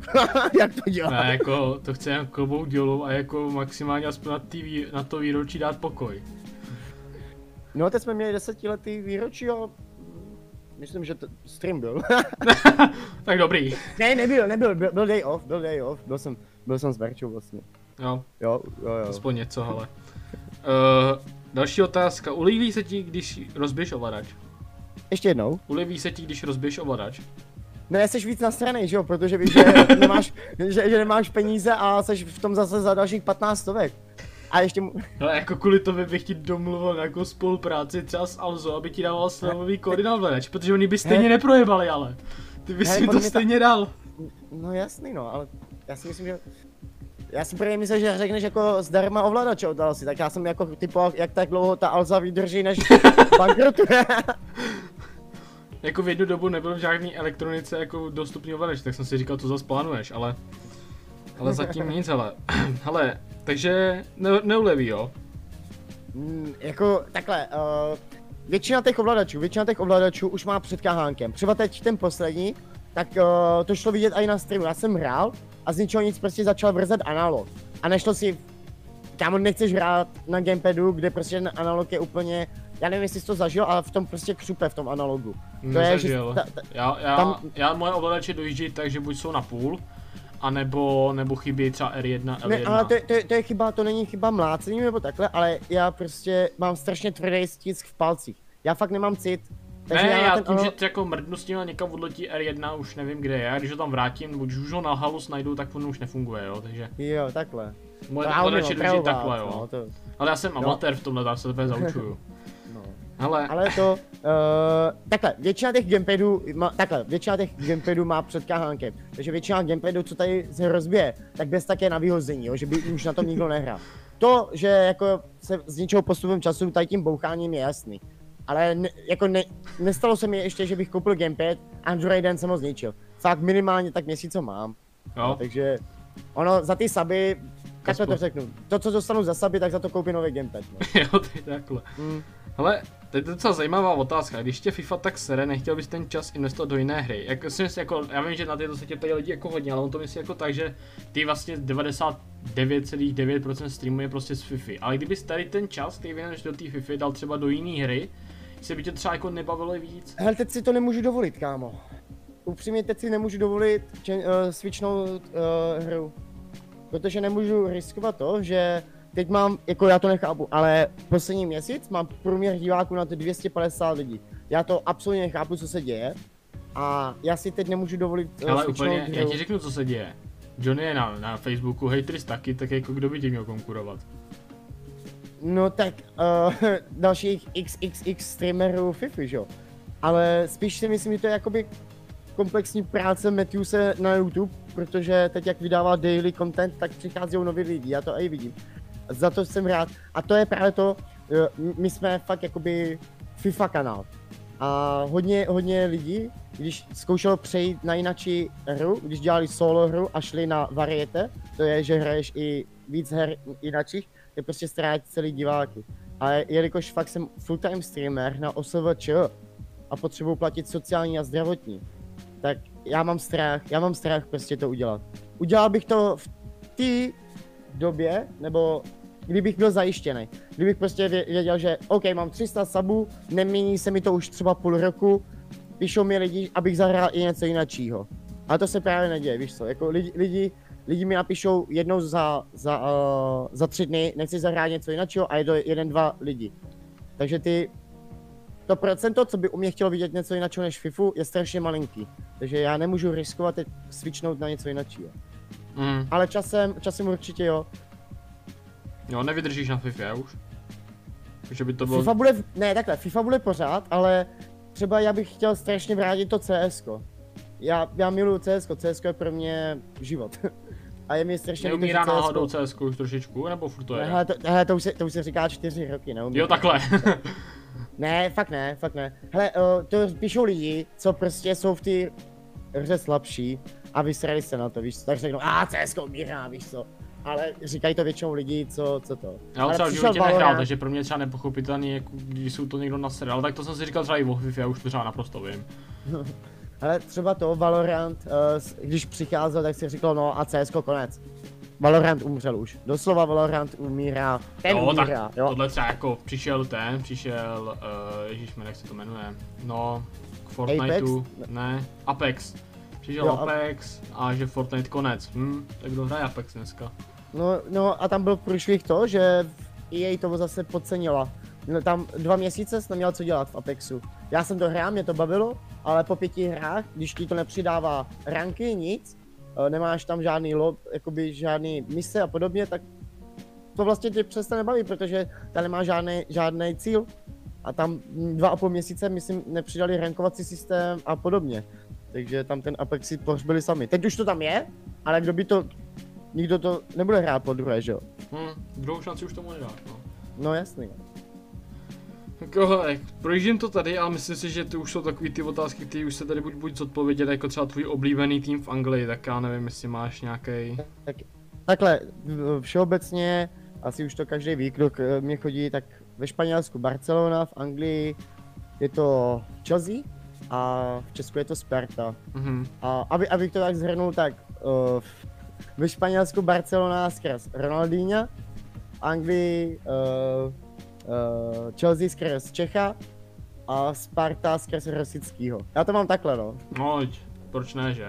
jak to dělá? Ne, jako to chce jen klobouk dělu a jako maximálně aspoň na, tý, na to výročí dát pokoj. No, teď jsme měli desetiletý výročí a myslím, že to stream byl. tak dobrý. ne, nebyl, nebyl, byl, byl day off, byl day off, byl jsem, byl jsem s Verčou vlastně. Jo, Jo, jo, jo. aspoň něco, hele. Uh, další otázka. Ulíví se ti, když rozbiješ ovladač? Ještě jednou. Ulíví se ti, když rozbiješ ovladač? No, jsi víc na straně, že jo, protože víš, že nemáš, že, že nemáš peníze a jsi v tom zase za dalších 15 stovek. A ještě mu... Ale jako kvůli tomu bych ti domluvil nějakou spolupráci třeba s Alzo, aby ti dával slevový kódy na protože oni by stejně He. neprojebali, ale. Ty bys He, mi to mě ta- stejně dal. No jasný, no, ale já si myslím, že... Já jsem prvně myslel, že řekneš jako zdarma ovladače od Alzy, tak já jsem jako typoval, jak tak dlouho ta Alza vydrží, než bankrotuje. Jako v jednu dobu nebyl v žádný elektronice jako dostupný ovladač, tak jsem si říkal, co zase plánuješ, ale... Ale zatím nic, hele. hele, takže ne, neuleví, jo? Mm, jako takhle, uh, většina těch ovladačů, většina těch ovladačů už má před kahánkem. Třeba teď ten poslední, tak uh, to šlo vidět i na streamu. Já jsem hrál a z ničeho nic prostě začal vrzet analog. A nešlo si, kámo, nechceš hrát na gamepadu, kde prostě ten analog je úplně, já nevím, jestli jsi to zažil, ale v tom prostě křupe v tom analogu. To je, že ta, ta, Já, já, tam- já moje ovladače dojíždí tak, že buď jsou na půl, anebo, nebo chybí třeba R1, L1. ne, ale to, je- to, to, je chyba, to není chyba mlácení nebo takhle, ale já prostě mám strašně tvrdý stisk v palcích. Já fakt nemám cit. Ne, na já ten tím, ano- že jako mrdnu s tím a někam odletí R1, už nevím kde je, a když ho tam vrátím, buď už ho na halus najdu, tak on už nefunguje, jo, takže Jo, takhle. moje já ovladače dojíždí opravovat, takhle, jo. No, to, Ale já jsem amatér v tomhle, tak se tebe zaučuju. no. Hele, Ale to, uh, takhle, většina těch gamepadů, má, takhle, většina těch gamepadů má před kahánkem, takže většina gamepadů, co tady se rozbije, tak bez také na vyhození, jo, že by už na tom nikdo nehrál. To, že jako se z něčeho postupem času tady tím boucháním je jasný. Ale ne, jako ne, nestalo se mi ještě, že bych koupil gamepad a druhý den jsem ho zničil. Fakt minimálně tak měsíc ho mám. jo, Takže ono za ty saby, takhle to řeknu. To, co dostanu za saby, tak za to koupím nový gamepad. No. jo, ty takhle. Mm. Hele, to je docela zajímavá otázka. Když tě FIFA tak sere, nechtěl bys ten čas investovat do jiné hry? Jak, si myslí, jako, já vím, že na tyto se tě ptají lidi jako hodně, ale on to myslí jako tak, že ty vlastně 99,9% streamu je prostě z FIFA. Ale kdybys tady ten čas, který věnuješ do té FIFA, dal třeba do jiné hry, se by tě třeba jako nebavilo víc? Hele, teď si to nemůžu dovolit, kámo. Upřímně teď si nemůžu dovolit če- uh, switchnout uh, hru. Protože nemůžu riskovat to, že teď mám, jako já to nechápu, ale poslední měsíc mám průměr diváků na to 250 lidí. Já to absolutně nechápu, co se děje. A já si teď nemůžu dovolit uh, Ale switchnout úplně, já hru. ti řeknu, co se děje. Johnny je na, na Facebooku, haters taky, tak jako kdo by ti měl konkurovat? No tak uh, dalších XXX streamerů FIFA, že jo. Ale spíš si myslím, že to je jakoby komplexní práce Matthewse na YouTube, protože teď jak vydává daily content, tak přichází noví lidi, já to i vidím. Za to jsem rád. A to je právě to, eh, my jsme fakt jakoby FIFA kanál. A hodně, hodně lidí, když zkoušelo přejít na jinačí hru, když dělali solo hru a šli na variete, to je, že hraješ i víc her jinačích, je prostě ztrátit celý diváky. Ale jelikož fakt jsem full-time streamer na OSVČ a potřebuji platit sociální a zdravotní, tak já mám strach, já mám strach prostě to udělat. Udělal bych to v té době, nebo kdybych byl zajištěný. Kdybych prostě vě- věděl, že OK, mám 300 sabů, nemění se mi to už třeba půl roku, píšou mi lidi, abych zahrál i něco jiného. A to se právě neděje, víš co, jako lidi, lidi lidi mi napíšou jednou za, za, uh, za tři dny, nechci zahrát něco jiného a je to jeden, dva lidi. Takže ty, to procento, co by u mě chtělo vidět něco jiného než FIFU, je strašně malinký. Takže já nemůžu riskovat teď switchnout na něco jiného. Mm. Ale časem, časem určitě jo. Jo, nevydržíš na FIFA už. Že by to bylo... FIFA bude, v- ne takhle, FIFA bude pořád, ale třeba já bych chtěl strašně vrátit to CSko. Já, já miluju CSko, CSko je pro mě život. A je mi strašně líto, že Neumírá náhodou CS už trošičku, nebo furt to je? Hele, to, hele, to, už se, to už se říká čtyři roky, neumím. Jo, takhle. Ne, fakt ne, fakt ne. Hele, uh, to píšou lidi, co prostě jsou v té hře slabší a vysrali se na to, víš co, tak řeknou, a CSK umírá, víš co. Ale říkají to většinou lidi, co, co to. Já Ale třeba životě nehrál, Valorant. takže pro mě třeba nepochopitelný, jako, když jsou to někdo nasere, ale tak to jsem si říkal třeba i o FIFA, já už to třeba naprosto vím. Ale třeba to Valorant, uh, s- když přicházel, tak si říkal, no a CSK konec. Valorant umřel už. Doslova Valorant umírá. Ten jo, tak umírá, jo. tohle třeba jako přišel ten, přišel, uh, ježišme, jak se to jmenuje, no, k Fortniteu, Apex? ne, Apex. Přišel Jo, Apex a že Fortnite konec, hm, tak kdo hraje Apex dneska? No, no a tam byl průšvih to, že EA to zase podcenila. No, tam dva měsíce jsem neměl co dělat v Apexu. Já jsem to hrál, mě to bavilo, ale po pěti hrách, když ti to nepřidává ranky, nic, eh, nemáš tam žádný lob, jakoby žádný mise a podobně, tak to vlastně tě přestane bavit, protože tam nemá žádný, žádný cíl. A tam dva a půl měsíce, myslím, nepřidali rankovací systém a podobně. Takže tam ten Apex si pohřbili sami. Teď už to tam je, ale kdo by to nikdo to nebude hrát po druhé, že jo? Hm, druhou šanci už tomu nedáš, no. No jasný. Jako, projíždím to tady, ale myslím si, že ty už jsou takový ty otázky, které už se tady buď, buď zodpovědět, jako třeba tvůj oblíbený tým v Anglii, tak já nevím, jestli máš nějaký. Tak, takhle, všeobecně, asi už to každý ví, kdo k mě chodí, tak ve Španělsku Barcelona, v Anglii je to Chelsea a v Česku je to Sparta. Mhm. A aby, abych to tak zhrnul, tak uh, ve Španělsku Barcelona skrz Ronaldinho, v Anglii uh, uh, Chelsea skrz Čecha a Sparta skrz Rosickýho. Já to mám takhle, no. No, proč ne, že?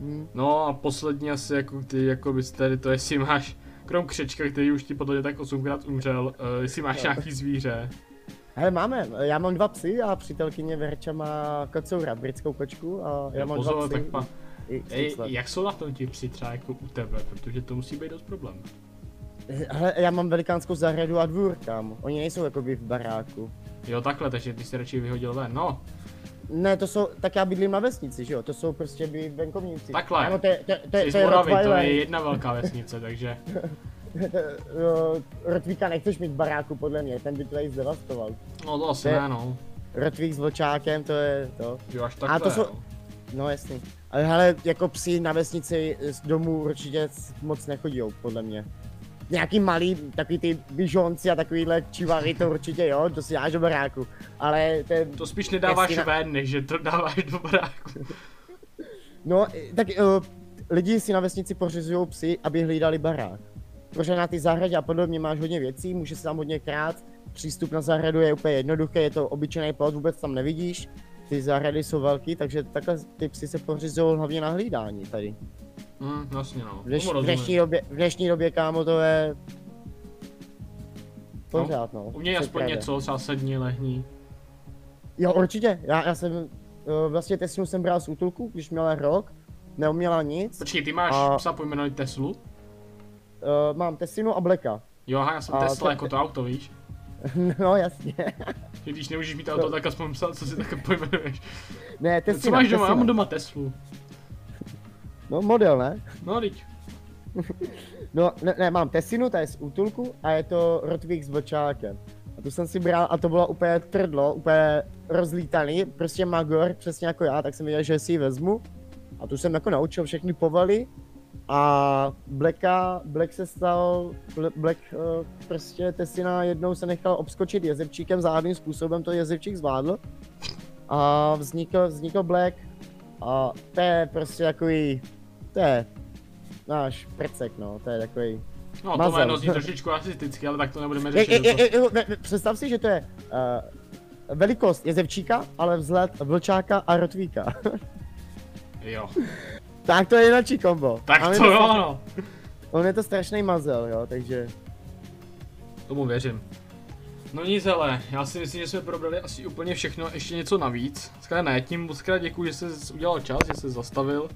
Hm. No a poslední asi jako ty, jako bys tady to, jestli máš, krom křečka, který už ti podle mě tak osmkrát umřel, uh, jestli máš No. nějaký zvíře. Hele, máme, já mám dva psy a přítelkyně Verča má kocoura, britskou kočku a já mám dva Pozor, psy. tak pa, ej, jak jsou na tom ti psi třeba jako u tebe, protože to musí být dost problém. Hele, já mám velikánskou zahradu a dvůr, kámo. Oni nejsou jakoby v baráku. Jo takhle, takže ty jsi radši vyhodil ven, no. Ne, to jsou, tak já bydlím na vesnici, že jo, to jsou prostě by venkovníci. Takhle. Ano, to je, to, to, je- Jsi to je Moravy, to je jedna velká vesnice, takže. Rotvíka nechceš mít v baráku, podle mě, ten by to tady zdevastoval. No to asi ne, no. Rotvík s vlčákem, to je to. Jo, až A takhle, to jsou- jo. No jasný. Ale hele, jako psi na vesnici z domů určitě moc nechodí, podle mě. Nějaký malý, takový ty bižonci a takovýhle čivary to určitě jo, to si dáš do baráku. Ale ten, To spíš nedáváš Jestli ven, než že to dáváš do baráku. no tak uh, lidi si na vesnici pořizují psy, aby hlídali barák. Protože na ty zahradě a podobně máš hodně věcí, může se tam hodně krát, přístup na zahradu je úplně jednoduchý, je to obyčejný plot, vůbec tam nevidíš. Ty zahrady jsou velký, takže takhle ty psy se pořizují hlavně na hlídání tady. Hm, jasně no. V, dneš, v, dnešní době, v dnešní době, kámo, to je... Pořád, no. U mě co aspoň něco, třeba sední, lehní. Jo, určitě. Já, já jsem, uh, vlastně Teslu jsem bral z útulku, když měla rok, neuměla nic. Počkej, ty máš A- psa pojmenovaný Teslu? Uh, mám Teslinu a Blacka. Jo, aha, já jsem A Tesla to- jako to auto, víš? no jasně. Že když nemůžeš mít auto, No. tak aspoň psa, co si také pojmenuješ. ne, Co Teslina, máš doma? Já Teslina. mám doma Teslu. No model, ne? No, teď. No, ne, ne, mám Teslinu, ta je z útulku a je to Rotvík s vlčákem. A tu jsem si bral a to bylo úplně trdlo, úplně rozlítaný, prostě Magor, přesně jako já, tak jsem věděl, že si ji vezmu. A tu jsem jako naučil všechny povaly a Blacka, Black se stal, Bla- Black uh, prostě Teslina jednou se nechal obskočit jezevčíkem, záhadným způsobem to jezevčík zvládl. A vznikl, vznikl Black a to je prostě takový, to je náš prcek, no, to je takový. No, to Mazel. jméno zní trošičku rasisticky, ale tak to nebudeme Je, řešit. je, to- je, je, ne, představ si, že to je uh, velikost jezevčíka, ale vzhled vlčáka a rotvíka. Jo. Tak to je jináčí kombo. Tak A je to jo, no. On je to strašný mazel, jo, takže... Tomu věřím. No nic, hele, já si myslím, že jsme probrali asi úplně všechno, ještě něco navíc. Zkrátka ne, tím moc krát děkuji, že jsi udělal čas, že jsi zastavil.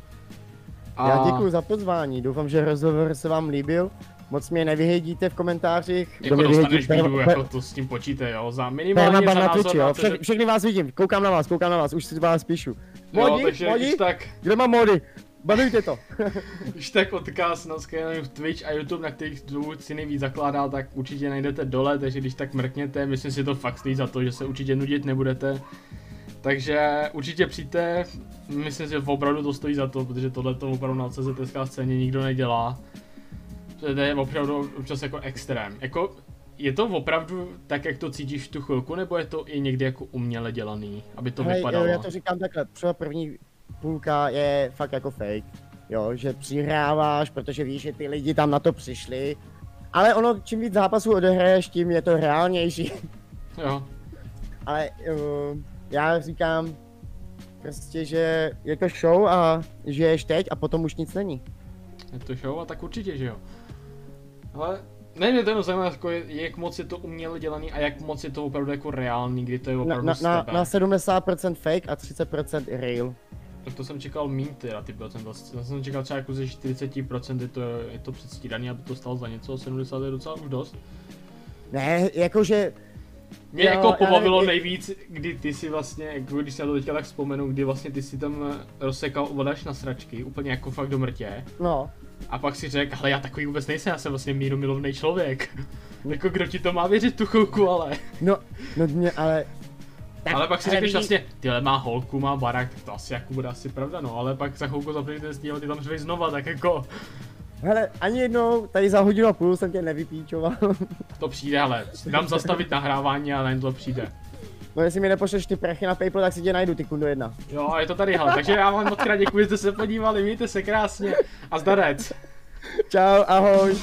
A Já děkuji za pozvání, doufám, že rozhovor se vám líbil. Moc mě nevyhejdíte v komentářích. Jako mě dostaneš per- bídu, per- jako to s tím počítej, jo, za minimálně Perna za na názor Twitchi, jo, na že... Vše, všechny vás vidím, koukám na vás, koukám na vás, už si vás píšu. Jo, Modi, takže modi, tak, kde mám mody? Banujte to. když tak odkaz na skvělý Twitch a YouTube, na kterých dvou si nejvíc zakládá, tak určitě najdete dole, takže když tak mrkněte, myslím si to fakt stojí za to, že se určitě nudit nebudete. Takže určitě přijďte, myslím si, že opravdu to stojí za to, protože tohle to opravdu na CZSK scéně nikdo nedělá. To je opravdu občas jako extrém. Jako, je to opravdu tak, jak to cítíš v tu chvilku, nebo je to i někdy jako uměle dělaný, aby to Hej, vypadalo? jo, já to říkám takhle, třeba první půlka je fakt jako fake. Jo, že přihráváš, protože víš, že ty lidi tam na to přišli. Ale ono, čím víc zápasů odehraješ, tím je to reálnější. Jo, Ale uh, já říkám prostě, že je to show a žiješ teď a potom už nic není. je to show a tak určitě, že jo. Ale ne, mě to jenom zajímá, jako je, jak moc je to uměle dělaný a jak moc je to opravdu jako reálný, kdy to je Na, opravdu na, na, tebe. na 70% fake a 30% real. Tak to jsem čekal mín teda ty procenta, já jsem čekal třeba jako ze 40% je to, je to předstíraný, aby to stalo za něco, 70 je docela už dost. Ne, jakože Mě Jo, jako pobavilo nevím, nejvíc, kdy ty si vlastně, jako když si na to teďka tak vzpomenu, kdy vlastně ty si tam eh, rozsekal vodaš na sračky, úplně jako fakt do mrtě. no, A pak si řekl, ale já takový vůbec nejsem, já jsem vlastně míru milovný člověk. jako kdo ti to má věřit tu chvilku, ale. no, no mě, ale... Tak, ale pak si ale řekneš vidí- vlastně, tyhle má holku, má barák, tak to asi jako bude asi pravda, no, ale pak za chvilku zapřeš ten sníh a ty tam řveš znova, tak jako, Hele, ani jednou tady za hodinu a půl jsem tě nevypíčoval. to přijde, ale dám zastavit nahrávání a na to přijde. No jestli mi nepošleš ty prachy na Paypal, tak si tě najdu, ty kundo jedna. Jo, a je to tady, hele, takže já vám moc krát děkuji, že jste se podívali, mějte se krásně a zdarec. Čau, ahoj.